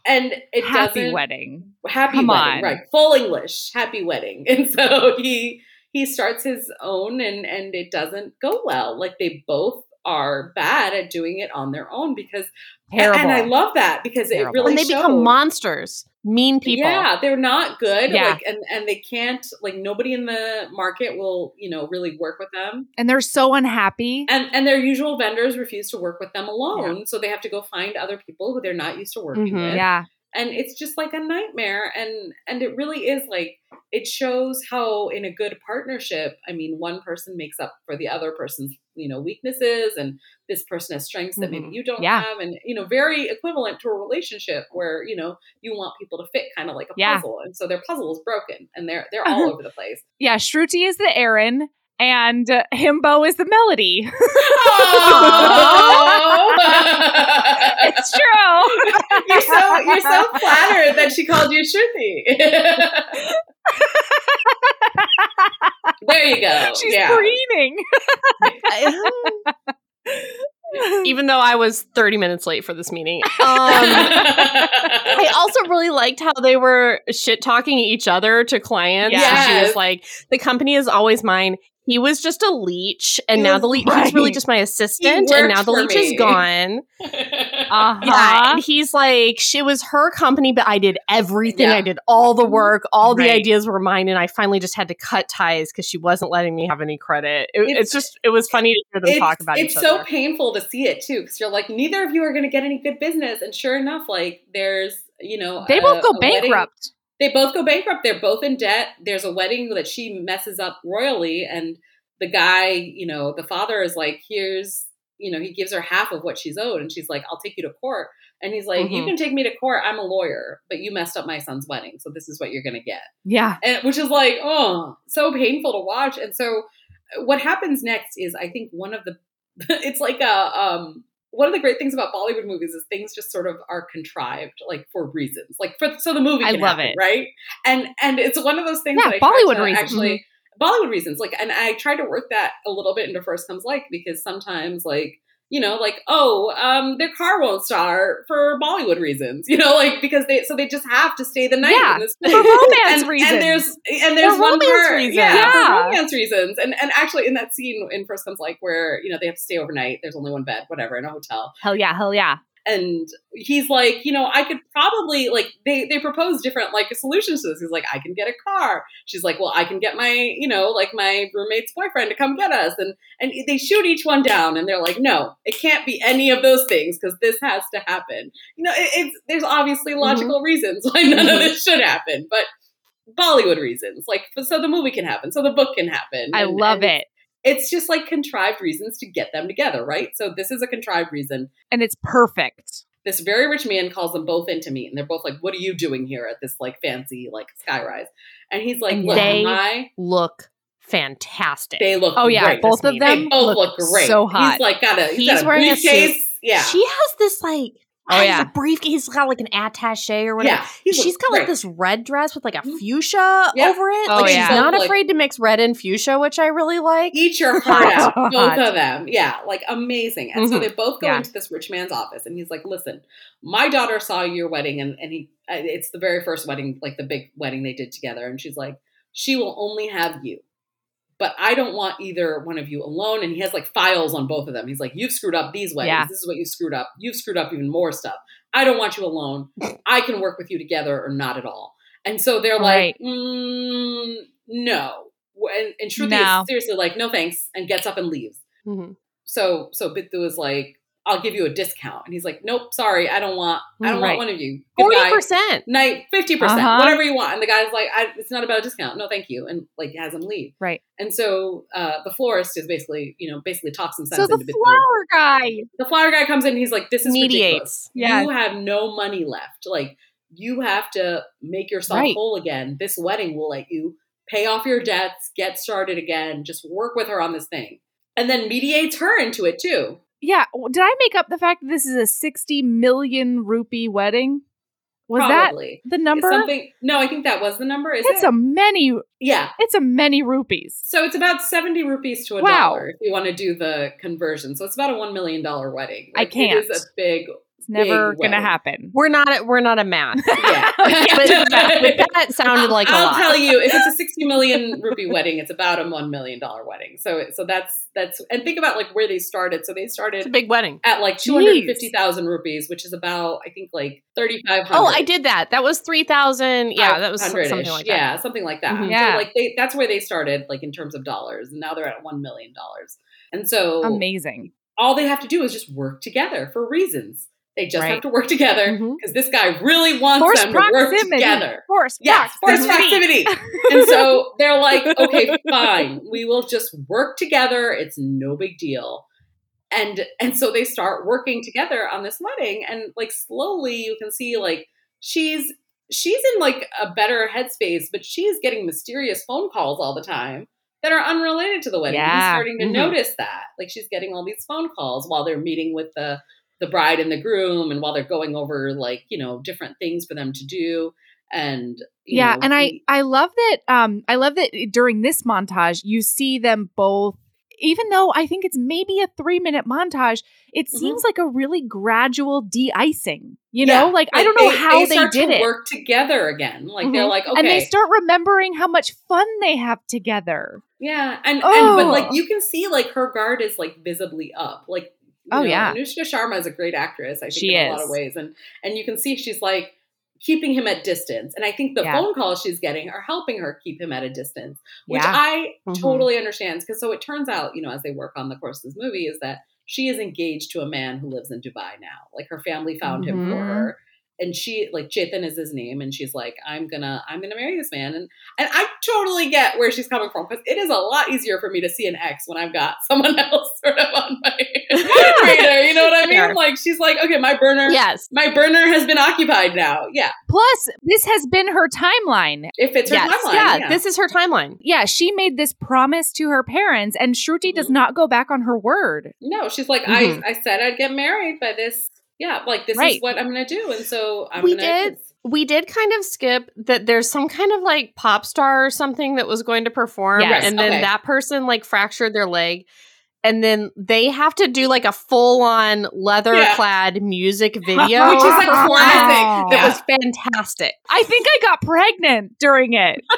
B: And it
E: Happy
B: doesn't
E: wedding.
B: happy
E: Come
B: wedding,
E: on.
B: right? Full English, happy wedding. And so he he starts his own, and and it doesn't go well. Like they both are bad at doing it on their own because
E: Terrible.
B: and I love that because
E: Terrible.
B: it really
C: and they
B: shows.
C: become monsters, mean people.
B: Yeah, they're not good.
E: Yeah.
B: Like and and they can't like nobody in the market will, you know, really work with them.
E: and they're so unhappy.
B: And and their usual vendors refuse to work with them alone. So they have to go find other people who they're not used to working
C: Mhm.
B: with.
E: Yeah.
B: And it's just like a nightmare. And and it really is like it shows how in a good partnership, I mean, one person makes up for the other person's, you know, weaknesses and this person has strengths that maybe
C: Mhm.
B: you don't
E: Yeah.
B: have. And, you know, very equivalent to a relationship where, you know, you want people to fit kind of like a
E: Yeah.
B: puzzle. And so their puzzle is broken and they're they're all over the place.
E: Yeah. Shruti is the Erin and uh, Himbo is the Melody. it's true.
B: you're so you're so flattered that she called you Shruti. there you go.
E: She's
B: yeah.
E: preening.
C: Even though I was 30 minutes late for this meeting. Um, I also really liked how they were shit talking each other to clients.
B: Yes.
C: She was like, the company is always mine. He was just a leech, and
B: He
C: now the leech he's really just my assistant, and now the leech is gone.
E: Uh-huh.
C: Yeah, and he's like, she was her company, but I did everything.
B: Yeah.
C: I did all the work. All the ideas were mine, and I finally just had to cut ties because she wasn't letting me have any credit. It-
B: It's-
C: it's, just, it was funny to hear them talk about
B: it.
C: it's
B: so
C: other.
B: painful to see it too because you're like neither of you are going to get any good business and sure enough like there's you know
E: They both go
B: a wedding-
E: bankrupt.
B: They both go bankrupt. They're both in debt. There's a wedding that she messes up royally and the guy you know the father is like here's you know he gives her half of what she's owed and she's like i'll take you to court. And he's like you
C: Mhm.
B: can take me to court. I'm a lawyer but you messed up my son's wedding so this is what you're going to get.
E: Yeah.
B: and which is like oh so painful to watch. And so what happens next is i think one of the it's like a um one of the great things about bollywood movies is things just sort of are contrived like for reasons like for so the movie
C: I
B: can
C: love
B: happen,
C: it.
B: right and and it's one of those things
E: Yeah,
B: that I tried
E: Bollywood mm-hmm.
B: reasons, like, and I tried to
E: reasons.
B: You know, like, oh, um, their car won't start for Bollywood reasons, you know, like because they so they just have to stay the night
A: Yeah,
B: in this
A: for romance
B: and,
A: reasons.
B: And there's and there's
C: For
B: one
C: romance
B: part,
C: reasons.
B: yeah,
A: Yeah.
B: for romance reasons. And and actually in that scene in First Comes Like where you know they have to stay overnight, there's only one bed, whatever, in a hotel,
A: hell yeah, hell yeah.
B: And he's like, you know, I could probably like they they propose different like solutions to this. He's like, I can get a car. She's like, well, I can get my you know like my roommate's boyfriend to come get us, and and they shoot each one down, and they're like, no, it can't be any of those things because this has to happen. You know, it, it's there's obviously mm-hmm. logical reasons why none of this should happen, but. Bollywood reasons, like so the movie can happen, so the book can happen.
A: I
B: and-
A: love
B: and
A: it.
B: It's just like contrived reasons to get them together, right? So this is a contrived reason
A: And it's perfect.
B: this very rich man calls them both in to meet and they're both like what are you doing here at this like fancy like skyrise and he's like
C: And
B: look
C: they-
B: my
C: Look fantastic.
B: they look
A: Oh, yeah,
B: great
A: both of them
B: they both
A: look
B: look, great
A: so hot.
B: he's like got a he's,
C: He's
B: got a
C: wearing a
B: briefcase yeah
C: She has this like
A: Oh, yeah.
C: a briefcase. He's got like an attache or whatever.
B: yeah he's
C: She's got like this red dress with like a fuchsia
B: Yeah.
C: over it.
A: Oh,
C: like
A: yeah.
C: she's not afraid to mix red and fuchsia, which I really like.
B: eat your heart out both of them yeah like amazing and so
C: Mhm.
B: they both go
A: Yeah.
B: into this rich man's office and he's like listen my daughter saw your wedding and, and he uh, it's the very first wedding like the big wedding they did together and she's like she will only have you but I don't want either one of you alone. And he has like files on both of them. He's like, You've screwed up these ways.
A: Yeah.
B: This is what you screwed up. You've screwed up even more stuff. I don't want you alone. I can work with you together or not at all. And so they're
A: Right.
B: like, mm, No. And, and Shruti
A: No.
B: is seriously like, No thanks, and gets up and leaves.
C: Mhm.
B: So so Bittu is like, I'll give you a discount. And he's like, Nope, sorry, I don't want I don't
A: Right.
B: want one of you.
C: Forty percent,
B: night 50%
A: Uh-huh.
B: whatever you want and the guy's like I, it's not about a discount no thank you and like has him leave
A: Right.
B: and so uh the florist is basically you know basically talks some sense
A: So the
B: into
A: flower guy.
B: the flower guy comes in and he's like this is
C: Mediates.
A: Yeah.
B: you have no money left like you have to make yourself
A: Right.
B: whole again this wedding will let you pay off your debts get started again just work with her on this thing and then mediates her into it too
A: Yeah. Did I make up the fact that this is a 60 million rupee wedding? Was
B: probably
A: that the number?
B: something no i think that was the number is
A: It's
B: it
A: a many.
B: yeah
A: It's a many rupees.
B: So it's about 70 rupees to a
A: Wow.
B: dollar if you want to do the conversion. So it's about a $1 million wedding.
A: I can't.
B: It is a big,
A: It's never
B: Big
A: gonna happen.
C: We're not at we're not a math.
B: yeah.
C: but, but that sounded like a
B: I'll
C: lot.
B: tell you, if it's a 60 million rupee wedding, it's about a $1 million wedding. So, so that's, that's, and think about like where they started. So they
C: It's a
B: started
C: big wedding.
B: at like 250,000 rupees, which is about, I think like 3,500.
C: Oh, I did that. That was three thousand. Yeah, that was some-
B: 500-ish.
C: something like that.
B: Yeah, something like that.
C: Mhm.
A: Yeah.
B: So like they, that's where they started, like in terms of dollars, and now they're at one million dollars. And so
A: Amazing.
B: all they have to do is just work together for reasons. They just
A: Right.
B: have to work together because this guy really wants
A: Force
B: them to work together.
A: Force
B: Yes, force
A: proximity.
B: proximity. and so they're like, okay, fine, we will just work together. It's no big deal. And and so they start working together on this wedding, and like slowly you can see like she's she's in like a better headspace, but she's getting mysterious phone calls all the time that are unrelated to the wedding. He's
A: Yeah.
B: starting to
C: Mhm.
B: notice that. Like she's getting all these phone calls while they're meeting with the the bride and the groom and while they're going over like, you know, different things for them to do. And
A: yeah
B: know,
A: and i i love that um i love that during this montage you see them both even though i think it's maybe a three minute montage it
B: Mhm.
A: seems like a really gradual de-icing you know
B: Yeah,
A: like i don't know how they,
B: start
A: did
B: to
A: it
B: work together again. Like they're
C: Mhm.
B: like, okay,
A: and they start remembering how much fun they have together
B: yeah, and, and
A: Oh.
B: but like you can see like her guard is like visibly up. Like,
A: Oh,
B: know,
A: yeah.
B: Anushka Sharma is a great actress. I think
A: She
B: in a lot of ways, and and you can see she's like keeping him at distance. And I think the
A: Yeah.
B: phone calls she's getting are helping her keep him at a distance, which
A: Yeah.
B: I
C: Mhm.
B: totally understand. Because so it turns out, you know, as they work on the course of this movie, is that she is engaged to a man who lives in Dubai now. Like her family found him for
A: Mhm.
B: her. And she like Chetan is his name, and she's like, I'm gonna, I'm gonna marry this man, and and I totally get where she's coming from because it is a lot easier for me to see an ex when I've got someone else sort of on my radar. You know what I mean?
C: Sure.
B: Like she's like, okay, my burner,
C: Yes.
B: my burner has been occupied now. Yeah,
A: plus this has been her timeline
B: If it's her
C: yes.
B: timeline.
C: yeah,
B: yeah.
C: This is her timeline.
A: yeah she made this promise to her parents and shruti does
B: Mhm.
A: not go back on her word
B: No, she's like,
C: Mhm.
B: I, I said I'd get married by this. Yeah, like this
A: Right.
B: is what I'm gonna do, and so I'm
C: We
B: gonna.
C: did. We did kind of skip that there's some kind of like pop star or something that was going to perform,
A: Yes,
C: and then
B: okay.
C: that person like fractured their leg. and then they have to do like a full on leather clad music video.
B: Which is like
C: performance
B: classic. Oh.
C: That
B: Yeah.
C: was fantastic.
A: I think I got pregnant during it.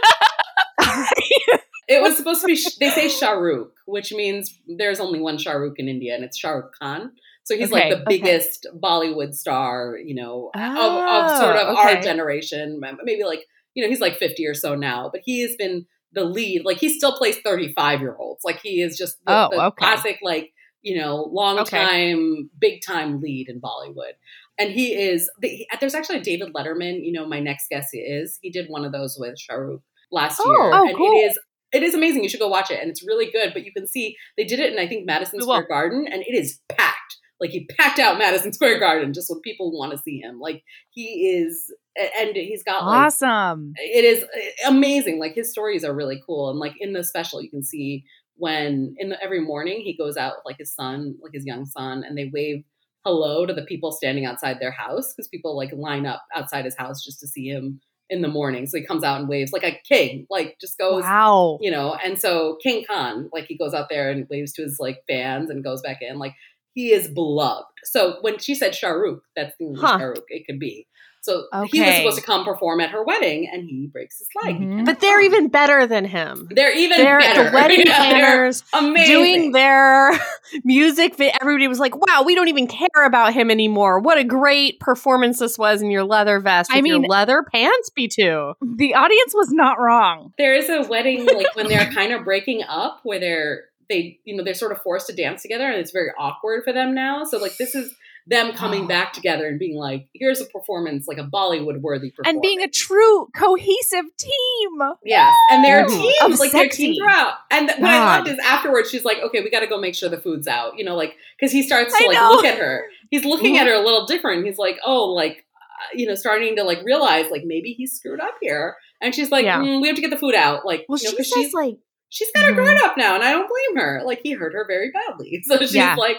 B: It was supposed to be. They say Shahrukh, which means there's only one Shahrukh in India, and it's Shahrukh Khan. So he's
A: Okay,
B: like the
A: okay.
B: biggest Bollywood star, you know, of, of
A: Oh,
B: sort of our generation. Maybe like you know, he's like 50 or so now, but he has been the lead. Like he still plays 35 year olds. Like he is just the,
A: Oh,
B: the
A: okay.
B: classic, like you know, long
C: Okay.
B: time, big time lead in Bollywood. And he is. the- There's actually a David Letterman. You know, my next guest is. He did one of those with Shahrukh last
C: Oh,
B: year,
A: oh,
B: and
A: cool.
B: it is it is amazing. You should go watch it, and it's really good. But you can see they did it in I think Madison Square. Garden, and it is packed. Like he packed out Madison Square Garden just when people want to see him. Like he is, and he's got like
A: Awesome.
B: it is uh, amazing. Like his stories are really cool, and like in the special, you can see when in the every morning he goes out with like his son, like his young son, and they wave hello to the people standing outside their house because people like line up outside his house just to see him in the morning. So he comes out and waves like a king, like just goes
A: Wow.
B: you know and so king khan like he goes out there and waves to his like fans and goes back in like he is beloved so when she said shahrukh that's the
C: Huh.
B: shahrukh it could be so he was supposed to come perform at her wedding and he breaks his leg He
A: Mhm.
B: cannot
C: But they're
B: come.
C: even better than him.
B: they're even
C: They're
B: better
C: the wedding
B: Yeah,
C: planners
B: amazing
C: doing their music. Everybody was like, "Wow, we don't even care about him anymore. What a great performance this was in your leather vest.
A: I
C: with your
A: mean-
C: leather pants, Bittu.
A: The audience was not wrong.
B: there is a wedding like when they're kind of breaking up where they're they you know they're sort of forced to dance together and it's very awkward for them now so like this is them coming
A: Oh.
B: back together and being like here's a performance like a bollywood worthy performance
A: And being a true cohesive team.
B: Yes, and their
C: Mhm.
B: teams,
A: Of
B: like their teams throughout. And th- what I loved is afterwards, she's like, "Okay, we got to go make sure the food's out." You know, like because he starts to
A: I
B: like
A: know.
B: look at her. He's looking at her a little different. He's like, "Oh, like." uh, You know, starting to like realize like maybe he's screwed up here, and she's like,
C: Yeah.
B: "Mm, "We have to get the food out." Like,
C: Well,
B: you know,
C: she says
B: she's
C: like
B: she's got her
A: Mhm.
B: guard up now, and I don't blame her. Like, he hurt her very badly, so she's
A: Yeah.
B: like,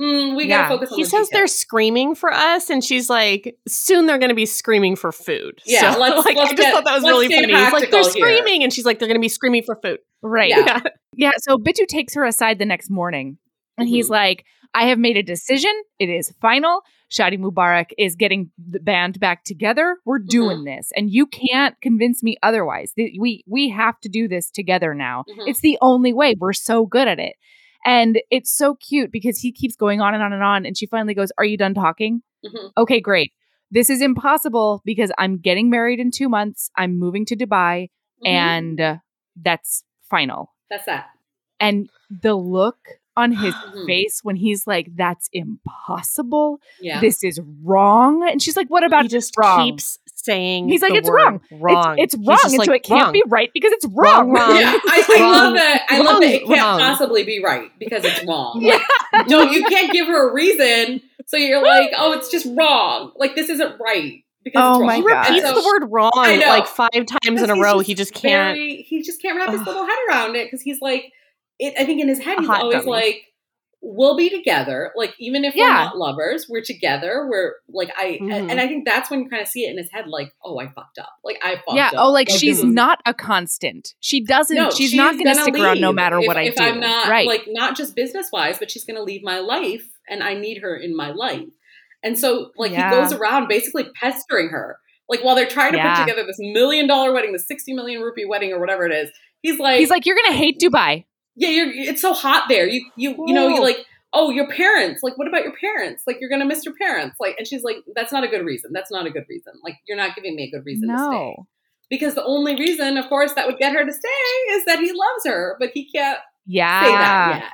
B: mm, "We
A: Yeah.
B: gotta focus on."
C: he
B: the
C: says they're screaming for us, and she's like, soon they're going to be screaming for food.
B: Yeah,
C: so,
B: let's-
C: like,
B: let's
C: I just
B: get-
C: thought that was really funny. He's like, they're
B: practical here.
C: screaming, and she's like, they're going to be screaming for food.
A: Right.
B: Yeah.
C: Yeah.
A: Yeah, so Bittu takes her aside the next morning and he's
B: Mm-hmm.
A: like, I have made a decision. It is final. Shadi Mubarak is getting the band back together. We're
B: Mm-hmm.
A: doing this. And you can't convince me otherwise. We we have to do this together now.
B: Mhm.
A: It's the only way. We're so good at it. And it's so cute because he keeps going on and on and on. And she finally goes, Are you done talking?
B: Mhm.
A: Okay, great. This is impossible because I'm getting married in two months. I'm moving to Dubai,
B: Mhm.
A: and uh, that's final
B: that's that.
A: and the look on his
B: Mhm.
A: face when he's like that's impossible
B: Yeah,
A: this is wrong and she's like what about
C: he just
A: wrong?
C: keeps saying
A: He's like,
C: the
A: "It's
C: word
A: wrong.
C: wrong.
A: it's, it's
C: He's
A: wrong
C: just
A: and
C: like,
A: so it can't
C: wrong.
A: be right because it's wrong,
C: Wrong,
B: yeah, I, I
C: Wrong.
B: love that. I love that it can't
C: wrong.
B: possibly be right because it's wrong.
A: Yeah.
B: Like, no, you can't give her a reason. So you're like, oh, it's just wrong. Like this isn't right because
A: Oh
B: it's wrong.
A: my
C: He
A: God.
C: repeats
B: so-
C: the word wrong like five times in a row. he just can't.
B: very- he just can't wrap his little head around it because he's like, it, I think in his head he's always
C: dummy.
B: like, we'll be together. Like even if we're not lovers, we're together. We're like I,
C: Mhm.
B: and I think that's when you kind of see it in his head, like, oh, I fucked up. Like I fucked
A: yeah
B: up.
A: oh like
B: this
A: she's
B: is-
A: not a constant she doesn't
B: No,
A: she's, not gonna, stick around no matter
B: if,
A: what i
B: if
A: do
B: I'm not
A: right
B: like not just business wise, but she's gonna leave my life, and I need her in my life. And so, like,
A: Yeah.
B: he goes around basically pestering her, like while they're trying to
A: Yeah.
B: put together this million dollar wedding, the sixty million rupee wedding, or whatever it is. He's like,
A: he's like you're gonna hate dubai
B: yeah, you're. It's so hot there. You, you, you know, you
C: Whoa.
B: like. Oh, your parents. Like, what about your parents? Like, you're gonna miss your parents. Like, and she's like, that's not a good reason. That's not a good reason. Like, you're not giving me a good reason to stay
A: no
B: because the only reason, of course, that would get her to stay is that he loves her, but he can't
A: yeah
B: say that yet.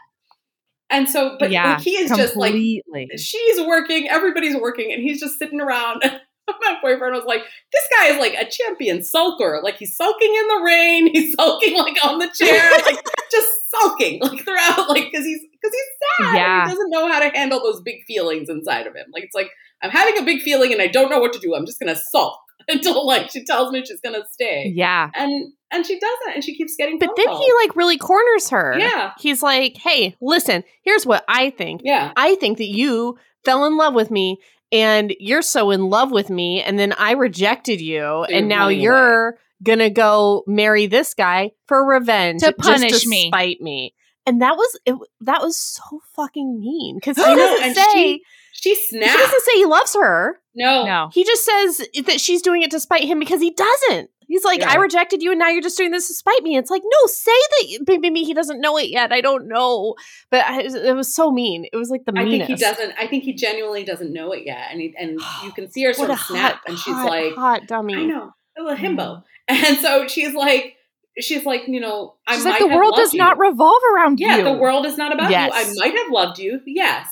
B: And so, but
A: yeah
B: he is just like she's working, everybody's working, and he's just sitting around. My boyfriend was like, "This guy is like a champion sulker. Like he's sulking in the rain, he's sulking like on the chair, like just sulking like throughout, like because he's because he's sad.
A: Yeah.
B: he doesn't know how to handle those big feelings inside of him. Like it's like I'm having a big feeling and I don't know what to do. I'm just gonna sulk until like she tells me she's gonna stay,
A: yeah
B: and and she doesn't, and she keeps getting.
C: But then
B: calls.
C: he like really corners her.
B: Yeah.
C: He's like, hey, listen, here's what I think.
B: yeah,
C: I think that you fell in love with me and you're so in love with me and then I rejected you
B: you're
C: and now you're gonna go marry this guy for revenge
A: To
C: just
A: punish
C: to
A: me.
C: spite me. and that was it, that was so fucking mean because he doesn't
B: and
C: say
B: she- She
C: he
B: snapped.
C: doesn't say he loves her.
B: no.
A: No.
C: He just says that she's doing it to spite him because he doesn't. He's like,
B: Yeah.
C: I rejected you, and now you're just doing this to spite me. It's like, no, say that. Maybe maybe he doesn't know it yet. I don't know, but I, it was so mean. It was like the meanest.
B: I think he doesn't. I think he genuinely doesn't know it yet, and he, and you can see her sort of snap,
C: hot,
B: and she's
C: hot,
B: like,
C: hot dummy.
B: "I know, a little himbo,"
C: Mm.
B: and so she's like, she's like, you know, I
A: She's like, the
B: have
A: world does
B: you.
A: not revolve around
B: Yeah,
A: you.
B: Yeah, the world is not about
C: Yes.
B: you. I might have loved you, yes,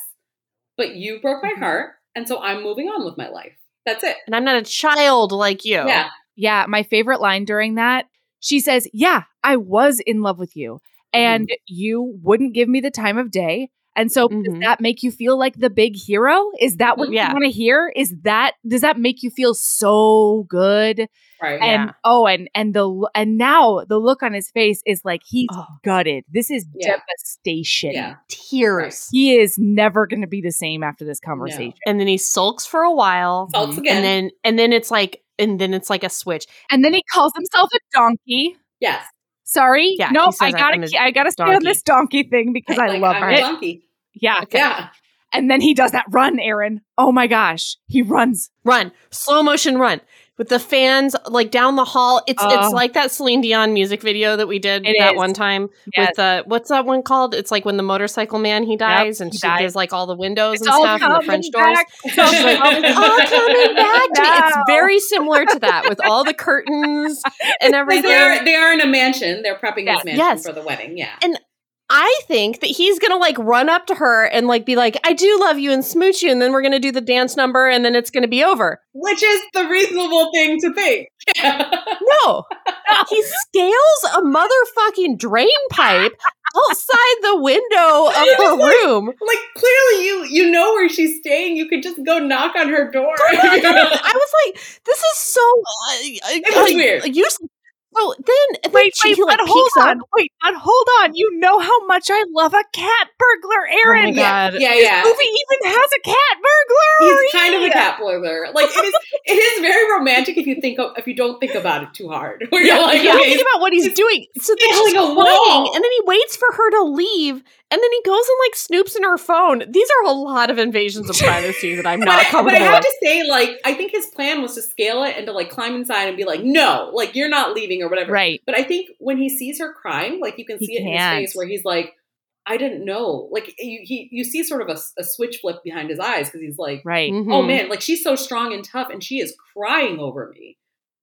B: but you broke my
A: Mhm.
B: heart, and so I'm moving on with my life. That's it.
C: And I'm not a child like you.
B: Yeah,
A: Yeah, my favorite line during that, she says, Yeah, I was in love with you, and you wouldn't give me the time of day. And so, does
C: Mhm.
A: that make you feel like the big hero? Is that what
C: Yeah.
A: you want to hear? Is that does that make you feel so good?
B: right.
C: Yeah.
A: And oh, and and the and now the look on his face is like he's
C: Oh.
A: gutted. This is
B: Yeah.
A: devastation.
B: yeah,
C: Tears.
A: He is never going to be the same after this conversation.
C: And then he sulks for a while.
B: Sulks again.
C: And then and then it's like and then it's like a switch.
A: And then he calls himself a donkey.
B: yes.
A: Sorry,
C: Yeah,
A: no, I gotta, I gotta stay on this donkey thing because I
B: Like,
A: love
B: I'm
A: it.
B: a donkey.
A: Yeah,
B: Yeah,
A: and then he does that run, Erin. Oh my gosh, he runs.
C: Run. Slow motion run. With the fans like down the hall. It's
A: Oh.
C: it's like that Celine Dion music video that we did
A: It
C: that
A: is.
C: one time
A: Yes.
C: with the what's that one called? It's like when the motorcycle man he dies and
A: he
C: she
A: dies.
C: does like all the windows
A: It's
C: and stuff and the French doors.
A: back.
C: So it's like, oh, all coming back to me. It's very similar to that with all the curtains and everything.
B: they are they are in a mansion. They're prepping
A: Yes.
B: this mansion
C: Yes.
B: for the wedding. Yeah.
C: I think that he's gonna like run up to her and like be like, I do love you and smooch you, and then we're gonna do the dance number and then it's gonna be over.
B: Which is the reasonable thing to think.
C: No. he scales a motherfucking drain pipe outside the window of her room.
B: like clearly you you know where she's staying. You could just go knock on her door.
C: I was like, this is so uh,
B: was
C: like,
B: weird.
C: useless. So then, then
A: Wait,
C: she,
A: wait,
C: he, like
A: but hold
C: peeks up.
A: on. Wait, but hold on. You know how much I love a cat burglar, Erin.
C: Oh my God.
B: yeah, yeah.
A: This
B: yeah.
A: movie even has a cat burglar.
B: He's kind of a cat burglar. Like it is, it is very romantic if you think of, if you don't think about it too hard. Where you're like,
C: yeah,
B: okay,
C: think about what he's
B: he's
C: doing. So then
B: scaling
C: she's
B: a
C: crying,
B: wall.
C: and then he waits for her to leave, and then he goes and like snoops in her phone. These are a lot of invasions of privacy that I'm not
B: I, but I have
C: with.
B: to say, like, I think his plan was to scale it and to like climb inside and be like, no, like you're not leaving or whatever.
A: Right.
B: But I think when he sees her crying, like you can
A: He
B: see it in
A: can't.
B: his face where he's like, I didn't know. Like you, he, you see sort of a, a switch flip behind his eyes because he's like,
A: Right.
B: oh
C: Mhm.
B: man, like she's so strong and tough, and she is crying over me.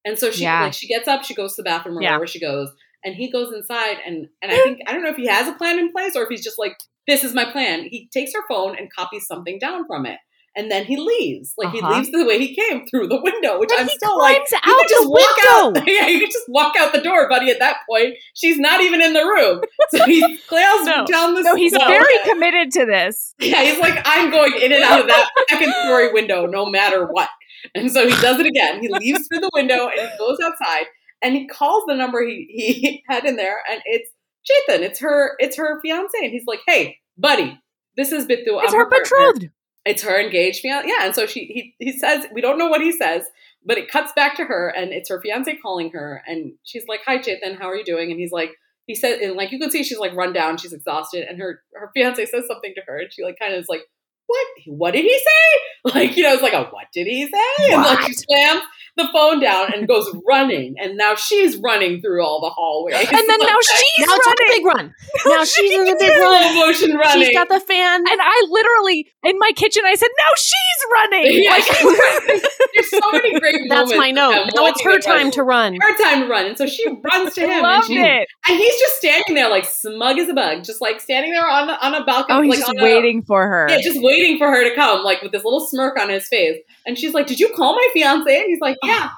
B: And so she
A: Yeah.
B: like she gets up, she goes to the bathroom or
C: Yeah.
B: wherever she goes, and he goes inside, and and I think I don't know if he has a plan in place or if he's just like, this is my plan. He takes her phone and copies something down from it. And then he leaves. Like
A: Uh-huh.
B: he leaves the way he came through the window, which
A: But
B: I'm still like,
A: climbs
B: you could just walk
A: window.
B: out. Yeah, you could just walk out the door, buddy. At that point, she's not even in the room. So he clears
A: No.
B: down the.
A: No, he's very committed to this.
B: Yeah, he's like, I'm going in and out of that second story window no matter what. And so he does it again. He leaves through the window and he goes outside and he calls the number he, he had in there and it's Chetan. It's her it's her fiance. And he's like, Hey, buddy, this is Bittu.
A: It's
B: I'm
A: her
B: partner."
A: betrothed.
B: It's her engaged fiance. Yeah, and so she he he says we don't know what he says, but it cuts back to her, and it's her fiance calling her, and she's like, "Hi, Chetan, how are you doing?" And he's like, he said, and like you can see, she's like run down, she's exhausted, and her her fiance says something to her, and she like kind of is like, "What? What did he say?" Like you know, it's like a "What did he say?" And like she slams the phone down and goes running, and now she's running through all the hallways,
A: And then now she's
C: now it's a
A: running.
C: big run. Now she's in the big run.
B: motion running.
C: She's got the fan.
A: And I literally in my kitchen I said, "Now she's running."
B: Yeah,
A: Like
B: she's- there's so many great
C: That's my note.
B: them
C: Now it's her
B: and running.
C: time to run.
B: her time to run. And so she runs to him
A: I
B: and, she,
A: it.
B: and he's just standing there like smug as a bug, just like standing there on on a balcony.
A: Oh, he's
B: like,
A: just
B: on a-
A: waiting for her.
B: yeah, just waiting for her to come, like with this little smirk on his face. And she's like, Did you call my fiance? And he's like, Yeah,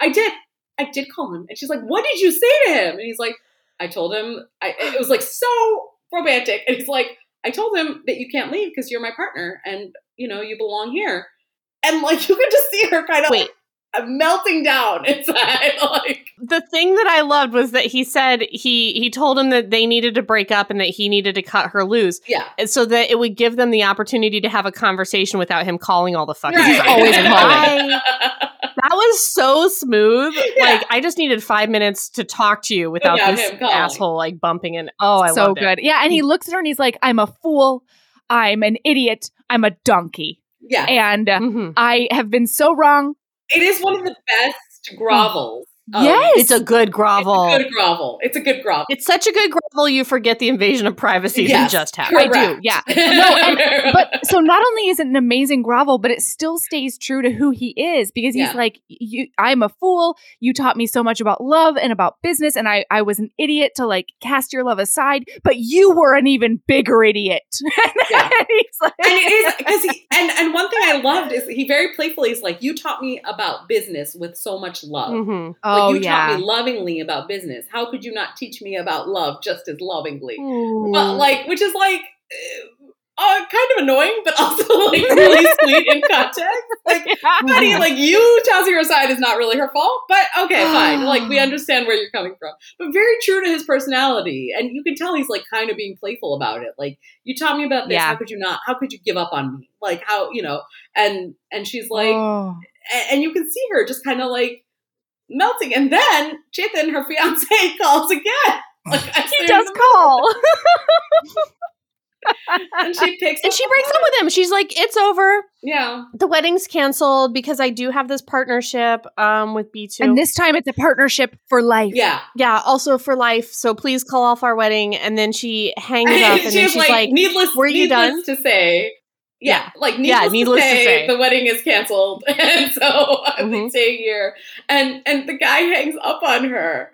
B: I did. I did call him. And she's like, What did you say to him? And he's like, I told him I it was like so romantic. And he's like, I told him that you can't leave because you're my partner and you know, you belong here. And like you can just see her kind of
C: Wait.
B: like melting down inside. like
C: the thing that I loved was that he said he he told him that they needed to break up and that he needed to cut her loose,
B: yeah.
C: so that it would give them the opportunity to have a conversation without him calling all the fuckers.
B: Right.
C: He's always calling. That was so smooth. Yeah. Like I just needed five minutes to talk to you without, without this asshole like bumping in. Oh, I
A: so good.
C: It.
A: Yeah, and he looks at her and he's like, "I'm a fool. I'm an idiot. I'm a donkey."
B: Yeah,
A: and uh, mm-hmm. I have been so wrong.
B: It is one of the best grovels
C: um, yes, it's a good grovel.
B: It's a good grovel. It's a good grovel.
C: It's such a good grovel. You forget the invasion of privacy yes, just
A: happened. I do. Yeah. no, and, but so not only is it an amazing grovel, but it still stays true to who he is because he's yeah. like, "You, I'm a fool. You taught me so much about love and about business, and I, I was an idiot to like cast your love aside. But you were an even bigger idiot."
B: yeah. and he's like, and it is because he and and one thing I loved is he very playfully is like, "You taught me about business with so much love."
A: Mm-hmm.
B: Like, oh, you yeah. taught me lovingly about business. How could you not teach me about love just as lovingly? But like, which is like, uh, kind of annoying, but also like really sweet in context. Like, yeah. like you tossing her aside is not really her fault, but okay, fine. Like, we understand where you're coming from, but very true to his personality, and you can tell he's like kind of being playful about it. Like, you taught me about this. Yeah. How could you not? How could you give up on me? Like, how you know? And and she's like, oh. and, and you can see her just kind of like melting. And then Chetan, her fiance, calls again.
A: Like, he does call.
B: and she picks
C: and she breaks up with him. She's like, "It's over.
B: Yeah,
C: the wedding's canceled because I do have this partnership um, with Bittu,
A: and this time it's a partnership for life.
B: Yeah,
C: yeah, also for life. So please call off our wedding." And then she hangs up, and she's then she's like, like,
B: "Needless,
C: were you
B: done?" To say, yeah, like needless, yeah, needless to, say, to, say, the wedding is canceled, and so I've been mm-hmm. staying here. And and the guy hangs up on her,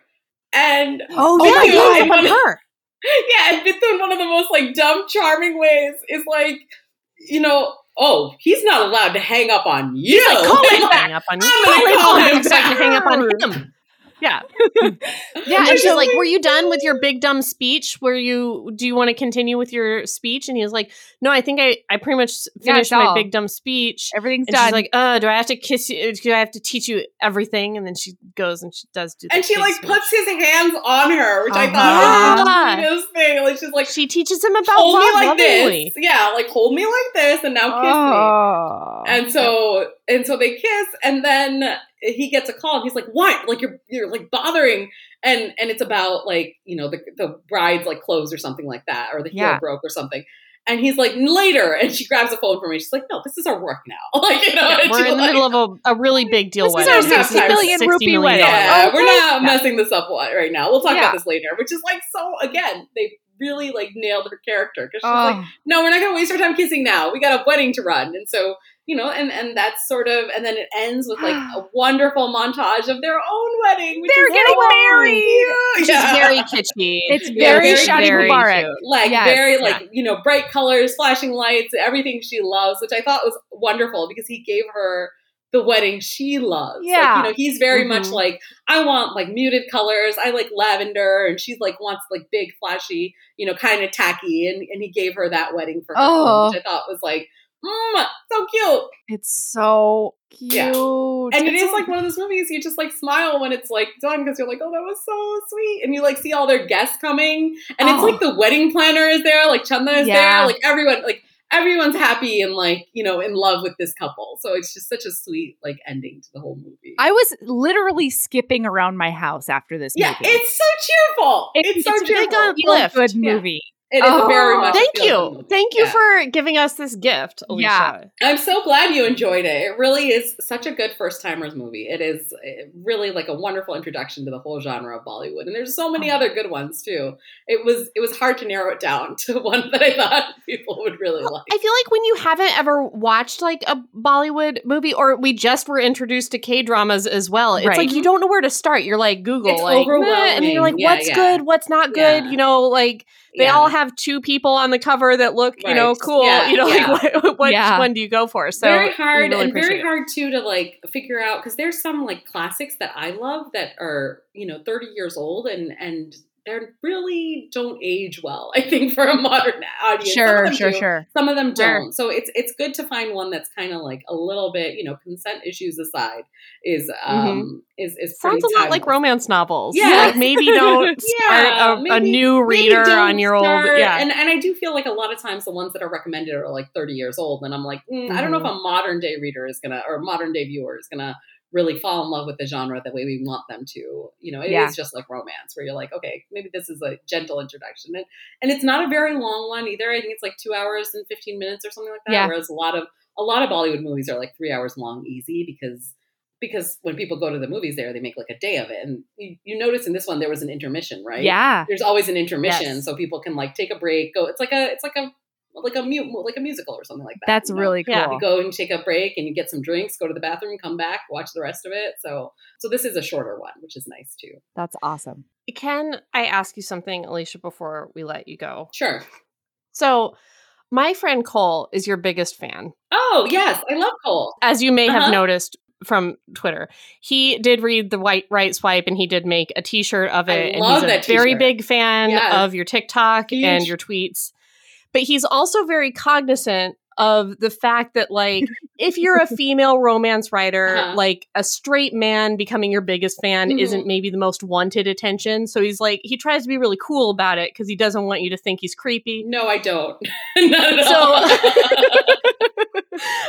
B: and
C: oh, oh yeah, he hangs up on her.
B: Yeah, and Bittu in one of the most like dumb, charming ways is like, you know, oh, he's not allowed to hang up on you.
C: He's like, call him back. up on you. I'm
B: call, call him,
C: him back. hang up on him. Yeah. yeah. And she's like, Were you done with your big dumb speech? Were you do you want to continue with your speech? And he was like, No, I think I, I pretty much finished yeah, my big dumb speech.
A: Everything's
C: and
A: done.
C: She's like, uh, do I have to kiss you? Do I have to teach you everything? And then she goes and she does do
B: And she like
C: speech.
B: puts his hands on her, which uh-huh. I thought was the sweetest thing. Like she's like
C: She teaches him about
B: hold
C: love,
B: me like
C: lovingly.
B: this. Yeah, like hold me like this and now kiss oh. me. And so and so they kiss and then he gets a call and he's like, "What? Like you're you're like bothering." And and it's about like you know the the bride's like clothes or something like that, or the heel yeah. broke or something. And he's like, later. And she grabs a phone from me. She's like, no, this is our work now. like, you know,
C: yeah, we're in the middle of a, a really big deal
A: this wedding. Is our 60 million 60 rupee million wedding.
B: Yeah, we're not messing this up right now. We'll talk yeah. about this later, which is like so, again, they really like nailed her character because she's oh. like, no, we're not going to waste our time kissing now. We got a wedding to run. And so you know, and and that's sort of, and then it ends with like a wonderful montage of their own wedding.
A: They're getting married,
C: which yeah. is very kitschy.
A: It's very, very Shadi Mubarak,
B: like yes, very like yeah. you know bright colors, flashing lights, everything she loves, which I thought was wonderful because he gave her the wedding she loves.
A: Yeah.
B: Like, you know, he's very mm-hmm. much like, I want like muted colors. I like lavender. And she's like wants like big, flashy, you know, kind of tacky. And, and he gave her that wedding for her, oh. which I thought was like mm, so cute.
A: It's so cute. Yeah.
B: And it is like one of those movies you just like smile when it's like done because you're like, oh, that was so sweet. And you like see all their guests coming. And oh. it's like the wedding planner is there, like Chanda is yeah. there, like everyone, like everyone's happy and like, you know, in love with this couple. So it's just such a sweet like ending to the whole movie.
A: I was literally skipping around my house after this
B: yeah,
A: movie.
B: it's so cheerful. It's, it's so
C: it's
B: cheerful.
C: Like a
A: good movie.
B: It is oh, very much.
C: Thank you, thank you yeah. for giving us this gift, Alisha. Yeah,
B: I'm so glad you enjoyed it. It really is such a good first timers movie. It is eh, really like a wonderful introduction to the whole genre of Bollywood, and there's so many oh. other good ones too. It was it was hard to narrow it down to one that I thought people would really like.
C: I feel like when you haven't ever watched like a Bollywood movie, or we just were introduced to K dramas as well, it's right. like you don't know where to start. You're like Google,
B: it's
C: like, and you're like, yeah, what's yeah. good, what's not good. You know, like they yeah. all have two people on the cover that look, right. you know, cool. Yeah, you know, yeah. like what, which one do you go for? So
B: very hard really and very it. hard too to like figure out because there's some like classics that I love that are you know 30 years old and and they really don't age well. I think for a modern audience.
A: Sure, sure,
B: do,
A: sure.
B: Some of them don't. Sure. So it's it's good to find one that's kind of like a little bit, you know, consent issues aside, is mm-hmm. um mm-hmm. is is
C: sounds a lot like romance novels.
B: Yeah,
C: like maybe don't yeah, a, maybe, a, new reader on your start, old. Yeah,
B: and and I do feel like a lot of times the ones that are recommended are like thirty years old, and I'm like, mm, mm-hmm. I don't know if mm-hmm. a modern day reader is gonna or modern day viewer is gonna really fall in love with the genre the way we want them to. You know, it
C: Yeah.
B: is just like romance where you're like, okay, maybe this is a gentle introduction. And, and it's not a very long one either. I think it's like two hours and 15 minutes or something like that.
C: Yeah.
B: Whereas a lot of, a lot of Bollywood movies are like three hours long easy because because when people go to the movies there, they make like a day of it. And you, you notice in this one there was an intermission, right?
C: Yeah.
B: There's always an intermission,
C: Yes.
B: so people can like take a break. Go. It's like a it's like a like a mu- like a musical or something like that.
A: That's
B: you know?
A: really cool.
C: Yeah,
B: You go and take a break and you get some drinks, go to the bathroom, come back, watch the rest of it. So so this is a shorter one, which is nice too.
A: That's awesome.
C: Can I ask you something, Alisha, before we let you go?
B: Sure.
C: So, my friend Cole is your biggest fan.
B: Oh yes, I love Cole.
C: As you may have
B: Uh-huh.
C: noticed from Twitter, he did read the white right swipe and he did make a t shirt of
B: I
C: it. and
B: love
C: he's a
B: that
C: very
B: t-shirt.
C: big fan
B: Yes.
C: of your TikTok and your tweets. But he's also very cognizant of the fact that, like, if you're a female romance writer,
B: Uh-huh.
C: like a straight man becoming your biggest fan
B: Mhm.
C: isn't maybe the most wanted attention. So he's like, he tries to be really cool about it because he doesn't want you to think he's creepy.
B: No, I don't.
C: So-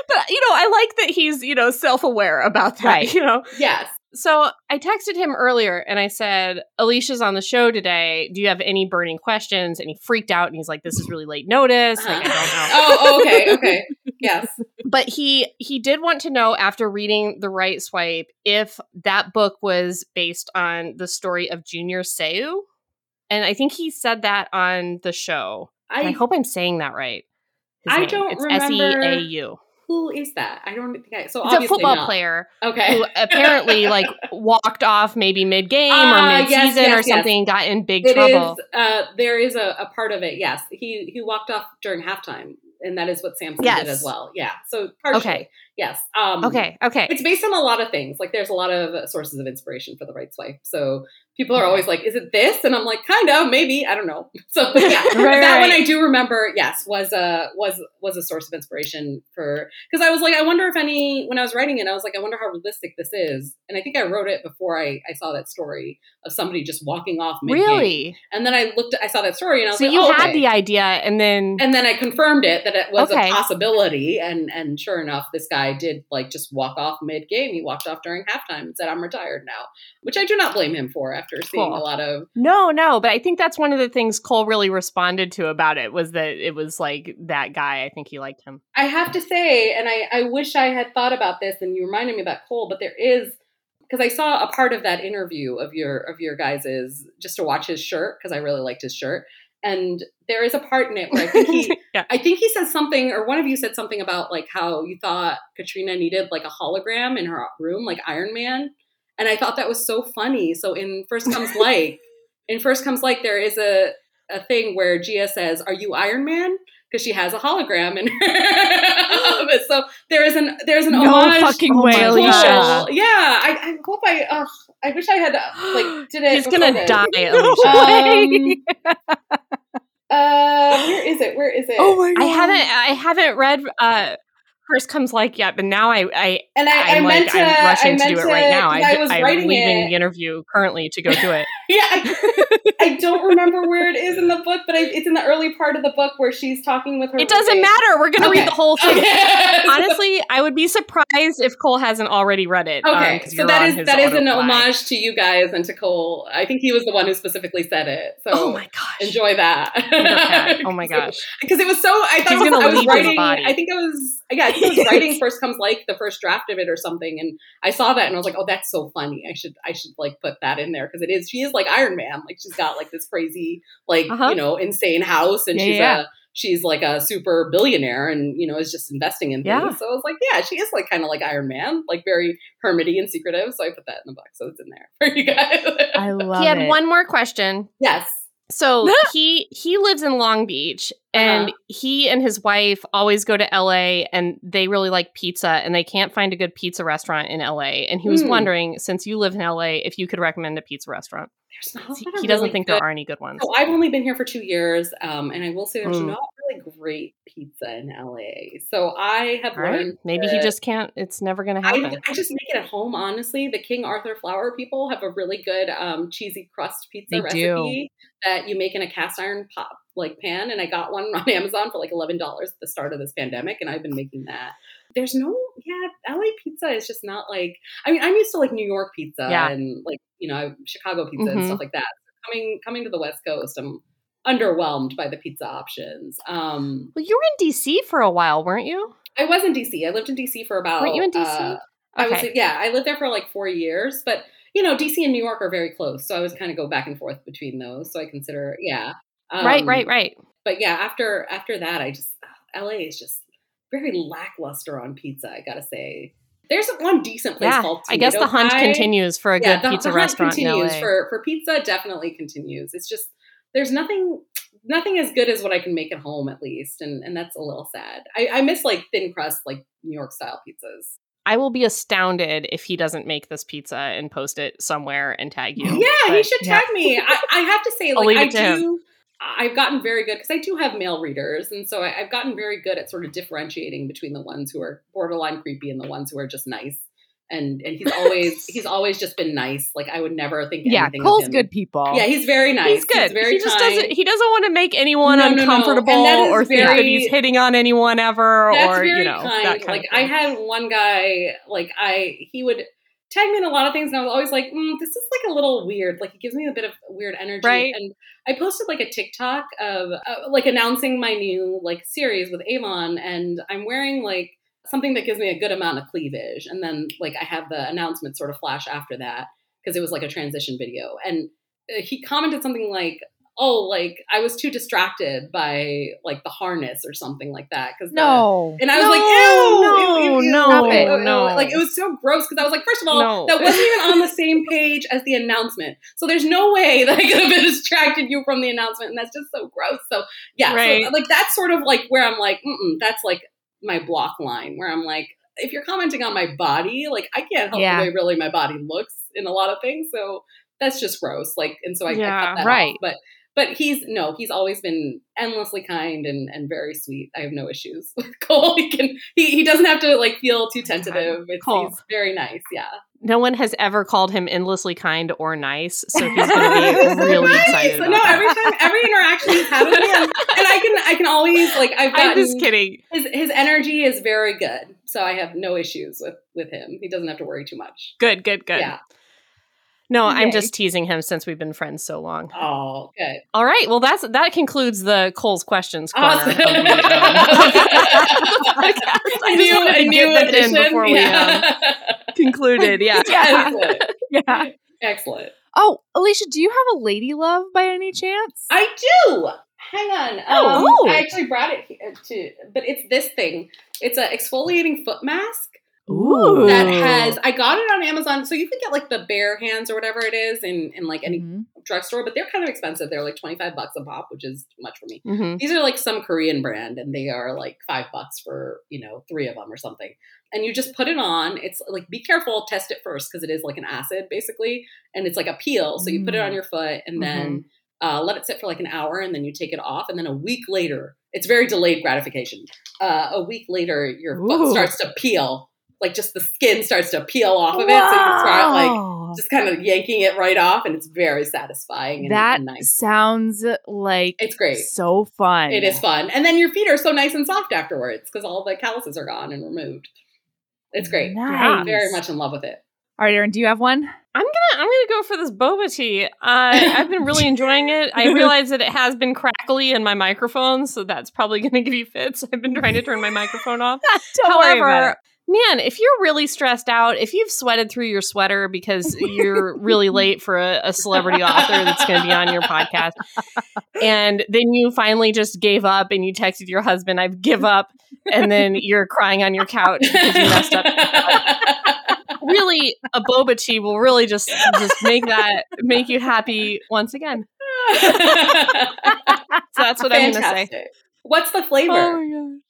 C: but you know, I like that he's you know self aware about that.
A: Right.
C: You know,
B: yes.
C: So I texted him earlier and I said, "Alisha's on the show today. Do you have any burning questions?" And he freaked out and he's like, "This is really late notice. Like, I don't uh-huh. know."
B: oh, okay, okay. Yes.
C: But he he did want to know after reading the right swipe if that book was based on the story of Junior Seau. And I think he said that on the show. I,
B: I
C: hope I'm saying that right. His
B: I
C: name.
B: don't
C: it's
B: remember-
C: S E A U.
B: who is that? I don't think I so
C: It's a football
B: not.
C: player
B: Okay.
C: who apparently like walked off maybe mid game
B: Ah,
C: or mid season
B: yes,
C: or something and got in big
B: It is.
C: trouble.
B: Uh, there is a, a part of it. Yes, he he walked off during halftime, and that is what Samson
C: Yes.
B: did as well. Yeah. So partially.
C: Okay.
B: Yes. Um,
C: Okay, okay.
B: It's based on a lot of things. Like there's a lot of sources of inspiration for the right swipe. So people are always like, "Is it this?" And I'm like, "Kind of, maybe. I don't know." So yeah,
C: Right,
B: that one. I do remember. Yes, was a was was a source of inspiration for because I was like, I wonder if any when I was writing it, I was like, I wonder how realistic this is. And I think I wrote it before I I saw that story of somebody just walking off mid
C: Really?
B: And then I looked, I saw that story, and I was
C: So
B: like,
C: you
B: oh,
C: had
B: okay.
C: the idea and then
B: And then I confirmed it that it was
C: Okay.
B: a possibility, and and sure enough, this guy did like just walk off mid game. He walked off during halftime and said, "I'm retired now," which I do not blame him for after seeing
C: Cool.
B: a lot of.
C: No, no, but I think that's one of the things Cole really responded to about it was that it was like that guy. I think he liked him.
B: I have to say, and I I wish I had thought about this, and you reminded me about Cole, but there is because I saw a part of that interview of your of your guys's just to watch his shirt because I really liked his shirt, and there is a part in it where I think he.
C: yeah.
B: I think he said something, or one of you said something about like how you thought Katrina needed like a hologram in her room, like Iron Man, and I thought that was so funny. So in First Comes Like, in First Comes Like, there is a a thing where Jia says, "Are you Iron Man?" Because she has a hologram in her. So there is an there's an
A: No
B: homage.
A: fucking
C: Oh
A: way,
C: my
A: Alisha.
B: Yeah, I, I hope I. Uh, I wish I had uh, like did it.
C: He's gonna die,
B: this.
C: Alisha.
B: Um, uh, where is it? Where is it?
A: oh my god.
C: I haven't I haven't read uh First Comes Like yeah, but now I I
B: And I, meant
C: like
B: to.
C: I'm rushing to do it right now. I,
B: I was
C: I'm
B: writing
C: leaving
B: it.
C: the interview currently to go do it.
B: Yeah, I, I don't remember where it is in the book, but I, it's in the early part of the book where she's talking with her.
C: It doesn't matter. We're gonna
B: Okay.
C: read the whole thing.
B: Okay.
C: Honestly, I would be surprised if Cole hasn't already read it. um,
B: so
C: you're
B: that
C: on
B: is that is an homage to you guys and to Cole. I think he was the one who specifically said it. So
C: Oh my gosh!
B: enjoy that.
C: Oh my gosh!
B: because it was so I thought was, I was writing. I think I was yeah. I think was writing first comes like the first draft of it or something, and I saw that and I was like, oh, that's so funny. I should I should like put that in there because it is she is like Iron Man. Like she's got like this crazy like
C: Uh-huh.
B: you know insane house and
A: Yeah,
B: she's
A: yeah.
B: a she's like a super billionaire and you know is just investing in things.
C: Yeah.
B: So I was like, yeah, she is like kind of like Iron Man, like very hermity and secretive. So I put that in the book, so it's in there for you guys.
A: I love
C: he had
A: it.
C: one more question.
B: yes.
C: So he he lives in Long Beach, and
B: Uh-huh.
C: he and his wife always go to LA, and they really like pizza, and they can't find a good pizza restaurant in LA. And he was
B: Hmm.
C: wondering, since you live in LA, if you could recommend a pizza restaurant.
B: There's not
C: He, he doesn't
B: really
C: think
B: good-
C: there are any good ones.
B: So I've only been here for two years, um, and I will say there's
C: Mm.
B: not really great pizza in LA. So I have
C: All right,
B: learned.
C: maybe he just can't. It's never going to happen.
B: I just make it at home. Honestly, the King Arthur Flour people have a really good um, cheesy crust pizza
A: They do.
B: recipe that you make in a cast iron pop like pan. And I got one on Amazon for like eleven dollars at the start of this pandemic, and I've been making that. There's no yeah la pizza is just not like i mean i'm used to like new york pizza
C: Yeah.
B: and like you know chicago pizza and
C: Mhm.
B: stuff like that coming coming to the west coast i'm underwhelmed by the pizza options um
C: Well, you were in DC for a while, weren't you?
B: i was in dc i lived in dc for about
C: Weren't you in DC?
B: uh, I was yeah, I lived there for like four years, but you know, DC and New York are very close, so I was kind of go back and forth between those. So I consider, yeah,
C: right,
B: Um,
C: right, right.
B: But yeah, after after that, I just LA is just very lackluster on pizza. I gotta say, there's one decent place
C: Yeah,
B: called.
C: I guess the hunt
B: Pie.
C: continues for a
B: Yeah,
C: good
B: the-
C: pizza
B: the hunt
C: restaurant in
B: continues for for pizza. Definitely continues. It's just there's nothing nothing as good as what I can make at home at least, and and that's a little sad. I, I miss like thin crust, like New York style pizzas.
C: I will be astounded if he doesn't make this pizza and post it somewhere and tag you.
B: Yeah, he
C: But-
B: should
A: yeah.
B: tag me. I, I have to say, like I
C: to him.
B: I've gotten very good because I do have male readers, and so I, I've gotten very good at sort of differentiating between the ones who are borderline creepy and the ones who are just nice. And and he's always he's always just been nice. Like I would never think
A: Yeah,
B: anything
A: Cole's
B: of him.
A: good people.
B: Yeah, he's very nice.
C: He's good.
B: very
C: he just
B: kind.
C: doesn't. He doesn't want to make anyone
B: No, no, no.
C: uncomfortable
B: that is
C: or think that he's hitting on anyone ever, or
B: very
C: you know
B: kind.
C: that kind
B: like
C: of thing.
B: I had one guy, like I he would tag me in a lot of things, and I was always like, mm, this is like a little weird. Like it gives me a bit of weird energy.
C: Right.
B: And I posted like a TikTok of uh, like announcing my new like series with Avon, and I'm wearing like something that gives me a good amount of cleavage, and then like I have the announcement sort of flash after that because it was like a transition video, and uh, he commented something like. Oh, like I was too distracted by like the harness or something like that. Because
A: No.
B: and I was
C: No,
B: like, ew,
C: no,
B: ew, ew,
C: no, no.
B: Like it was so gross because I was like, first of all,
C: No.
B: that wasn't even on the same page as the announcement. So there's no way that I could have distracted you from the announcement, and that's just so gross. So yeah,
C: Right.
B: so, like that's sort of like where I'm like, Mm-mm, that's like my block line where I'm like, if you're commenting on my body, like I can't help
A: Yeah.
B: the way really my body looks in a lot of things. So that's just gross. Like, and so I, I
C: Yeah,
B: cut that
A: right.
B: off. But but he's no, he's always been endlessly kind and and very sweet. I have no issues with Cole. He can he, he doesn't have to like feel too tentative. It's,
C: Cole.
B: he's very nice. Yeah.
C: no one has ever called him endlessly kind or nice, so he's going to be really
B: Nice.
C: excited. About
B: no, every time every interaction he's had with me, and, and I can I can always like I've
C: I'm just kidding.
B: his his energy is very good. So I have no issues with with him. He doesn't have to worry too much.
C: Good, good, good.
B: Yeah.
C: No, I'm just teasing him since we've been friends so long.
B: Oh, good.
C: All right. Well, that's that concludes the Cole's questions corner.
B: Awesome.
C: of the, um, podcast. I just wanted to get that in before we um, concluded. Yeah.
B: Excellent.
A: Yeah.
B: Excellent.
A: Oh, Alisha, do you have a lady love by any chance?
B: I do. Hang on. Um,
C: Oh.
B: I actually brought it here to, but it's this thing. It's an exfoliating foot mask
A: Ooh.
B: that has. I got it on Amazon, so you can get like the bare hands or whatever it is in in like any
A: Mhm.
B: drugstore, but they're kind of expensive. They're like twenty five bucks a pop, which is too much for me.
C: Mhm.
B: These are like some Korean brand, and they are like five bucks for you know three of them or something. And you just put it on. It's like be careful, test it first because it is like an acid basically, and it's like a peel. So you put it on
A: Mm.
B: your foot, and then uh, let it sit for like an hour, and then you take it off, and then a week later, it's very delayed gratification. Uh, a week later, your foot starts to peel, like just the skin starts to peel off of it, so you start like just kind of yanking it right off, and it's very satisfying and,
A: that
B: and nice.
A: sounds like
B: It's great.
A: so fun.
B: It is fun. And then your feet are so nice and soft afterwards because all the calluses are gone and removed. It's great.
A: Nice.
B: Very much in love with it.
A: All right, Erin, do you have one?
C: I'm gonna I'm gonna go for this boba tea. Uh, I've been really enjoying it. I realize that it has been crackly in my microphone, so that's probably gonna give you fits. I've been trying to turn my microphone off.
A: Don't worry about
C: However, man, if you're really stressed out, if you've sweated through your sweater because you're really late for a, a celebrity author that's going to be on your podcast, and then you finally just gave up and you texted your husband, "I've give up," and then you're crying on your couch because you messed up. Really, a boba tea will really just just make that make you happy once again. So that's what I'm going to say.
B: What's the flavor?
C: Oh my gosh.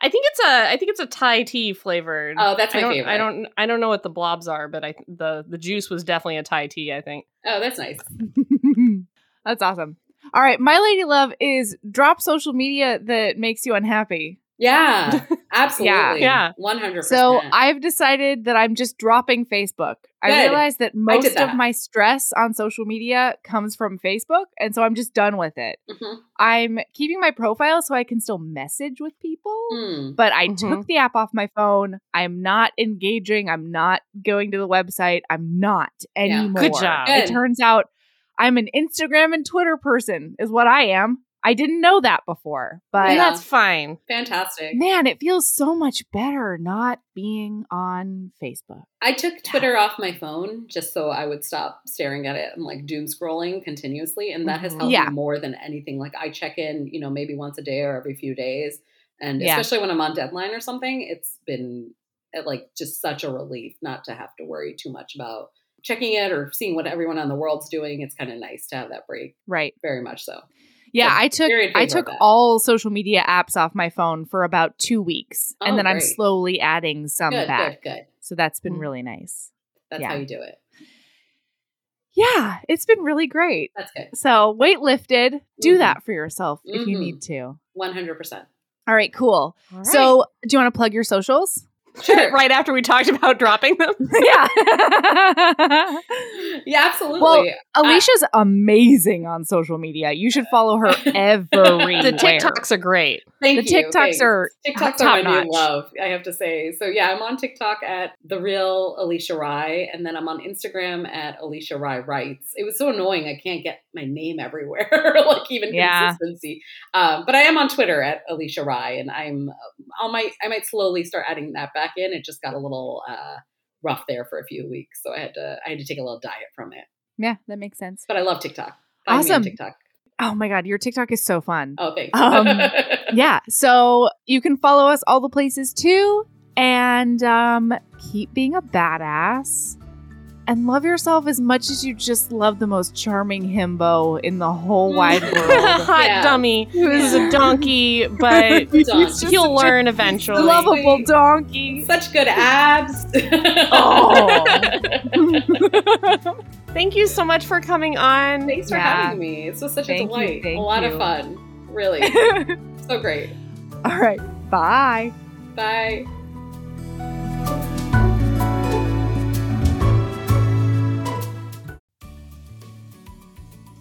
C: I think it's a I think it's a Thai tea flavored.
B: Oh, that's my
C: I don't,
B: favorite.
C: I don't I don't know what the blobs are, but I the the juice was definitely a Thai tea. I think.
B: Oh, that's nice.
A: That's awesome. All right, my lady love is drop social media that makes you unhappy.
B: Yeah, Absolutely.
C: Yeah.
B: 100%.
A: So I've decided that I'm just dropping Facebook. I
B: Good.
A: realize that most of my stress on social media comes from Facebook, and so I'm just done with it.
B: Mhm.
A: I'm keeping my profile so I can still message with people,
B: Mm.
A: but I
C: Mhm.
A: took the app off my phone. I'm not engaging. I'm not going to the website. I'm not
B: Yeah.
A: anymore.
C: Good job.
A: It turns out I'm an Instagram and Twitter person, is what I am. I didn't know that before, but
B: Yeah.
C: that's fine.
B: Fantastic.
A: man, it feels so much better not being on Facebook.
B: I took Twitter off my phone just so I would stop staring at it and like doom scrolling continuously. And that has helped
A: Yeah.
B: me more than anything. Like I check in, you know, maybe once a day or every few days. And
A: Yeah.
B: especially when I'm on deadline or something, it's been uh, like just such a relief not to have to worry too much about checking it or seeing what everyone on the world's doing. It's kind of nice to have that break.
A: Right.
B: Very much so.
A: Yeah, I took I took all social media apps off my phone for about 2 weeks
B: Oh,
A: and then I'm slowly adding some
B: good,
A: back.
B: good, good.
A: So that's been
C: Mm.
A: really nice.
B: That's
A: Yeah.
B: how you do it.
A: Yeah, it's been really great.
B: That's good.
A: So, weight lifted, do
B: Mhm.
A: that for yourself if you
B: Mhm.
A: need to.
B: 100%.
A: All right, cool.
C: All right.
A: So, do you want to plug your socials?
B: Sure.
C: right after we talked about dropping them.
A: yeah.
B: Yeah, absolutely.
A: Well, Alisha's amazing on social media. You should follow her everywhere.
C: The TikToks are great.
B: Thank
A: the
B: you.
A: TikToks
B: thanks.
A: are
B: TikToks are my
A: notch.
B: new love, I have to say. So yeah, I'm on TikTok at the real Alisha Rai, and then I'm on Instagram at Alisha Rai Writes. It was so annoying I can't get my name everywhere, like even
A: Yeah.
B: consistency. Um, but I am on Twitter at Alisha Rai, and I'm I might I might slowly start adding that back in. It just got a little uh, rough there for a few weeks, so I had to I had to take a little diet from it.
A: Yeah, that makes sense.
B: But I love TikTok. Find
A: Awesome.
B: TikTok.
A: Oh my god, your TikTok is so fun.
B: Oh, thanks.
A: Um, yeah, so you can follow us all the places too, and um, keep being a badass, and love yourself as much as you just love the most charming himbo in the whole wide world.
C: Hot
B: Yeah.
C: dummy who's a donkey, but
B: He's
A: just
C: he'll
A: such a
C: learn eventually.
A: lovable donkey.
B: Such good abs.
A: Oh.
C: Thank you so much for coming on.
B: Thanks for
A: Yeah.
B: having me. This was such
A: Thank
B: a
A: you,
B: delight.
A: thank
B: a lot
A: you.
B: of fun. Really. so great.
A: all right, bye.
B: Bye.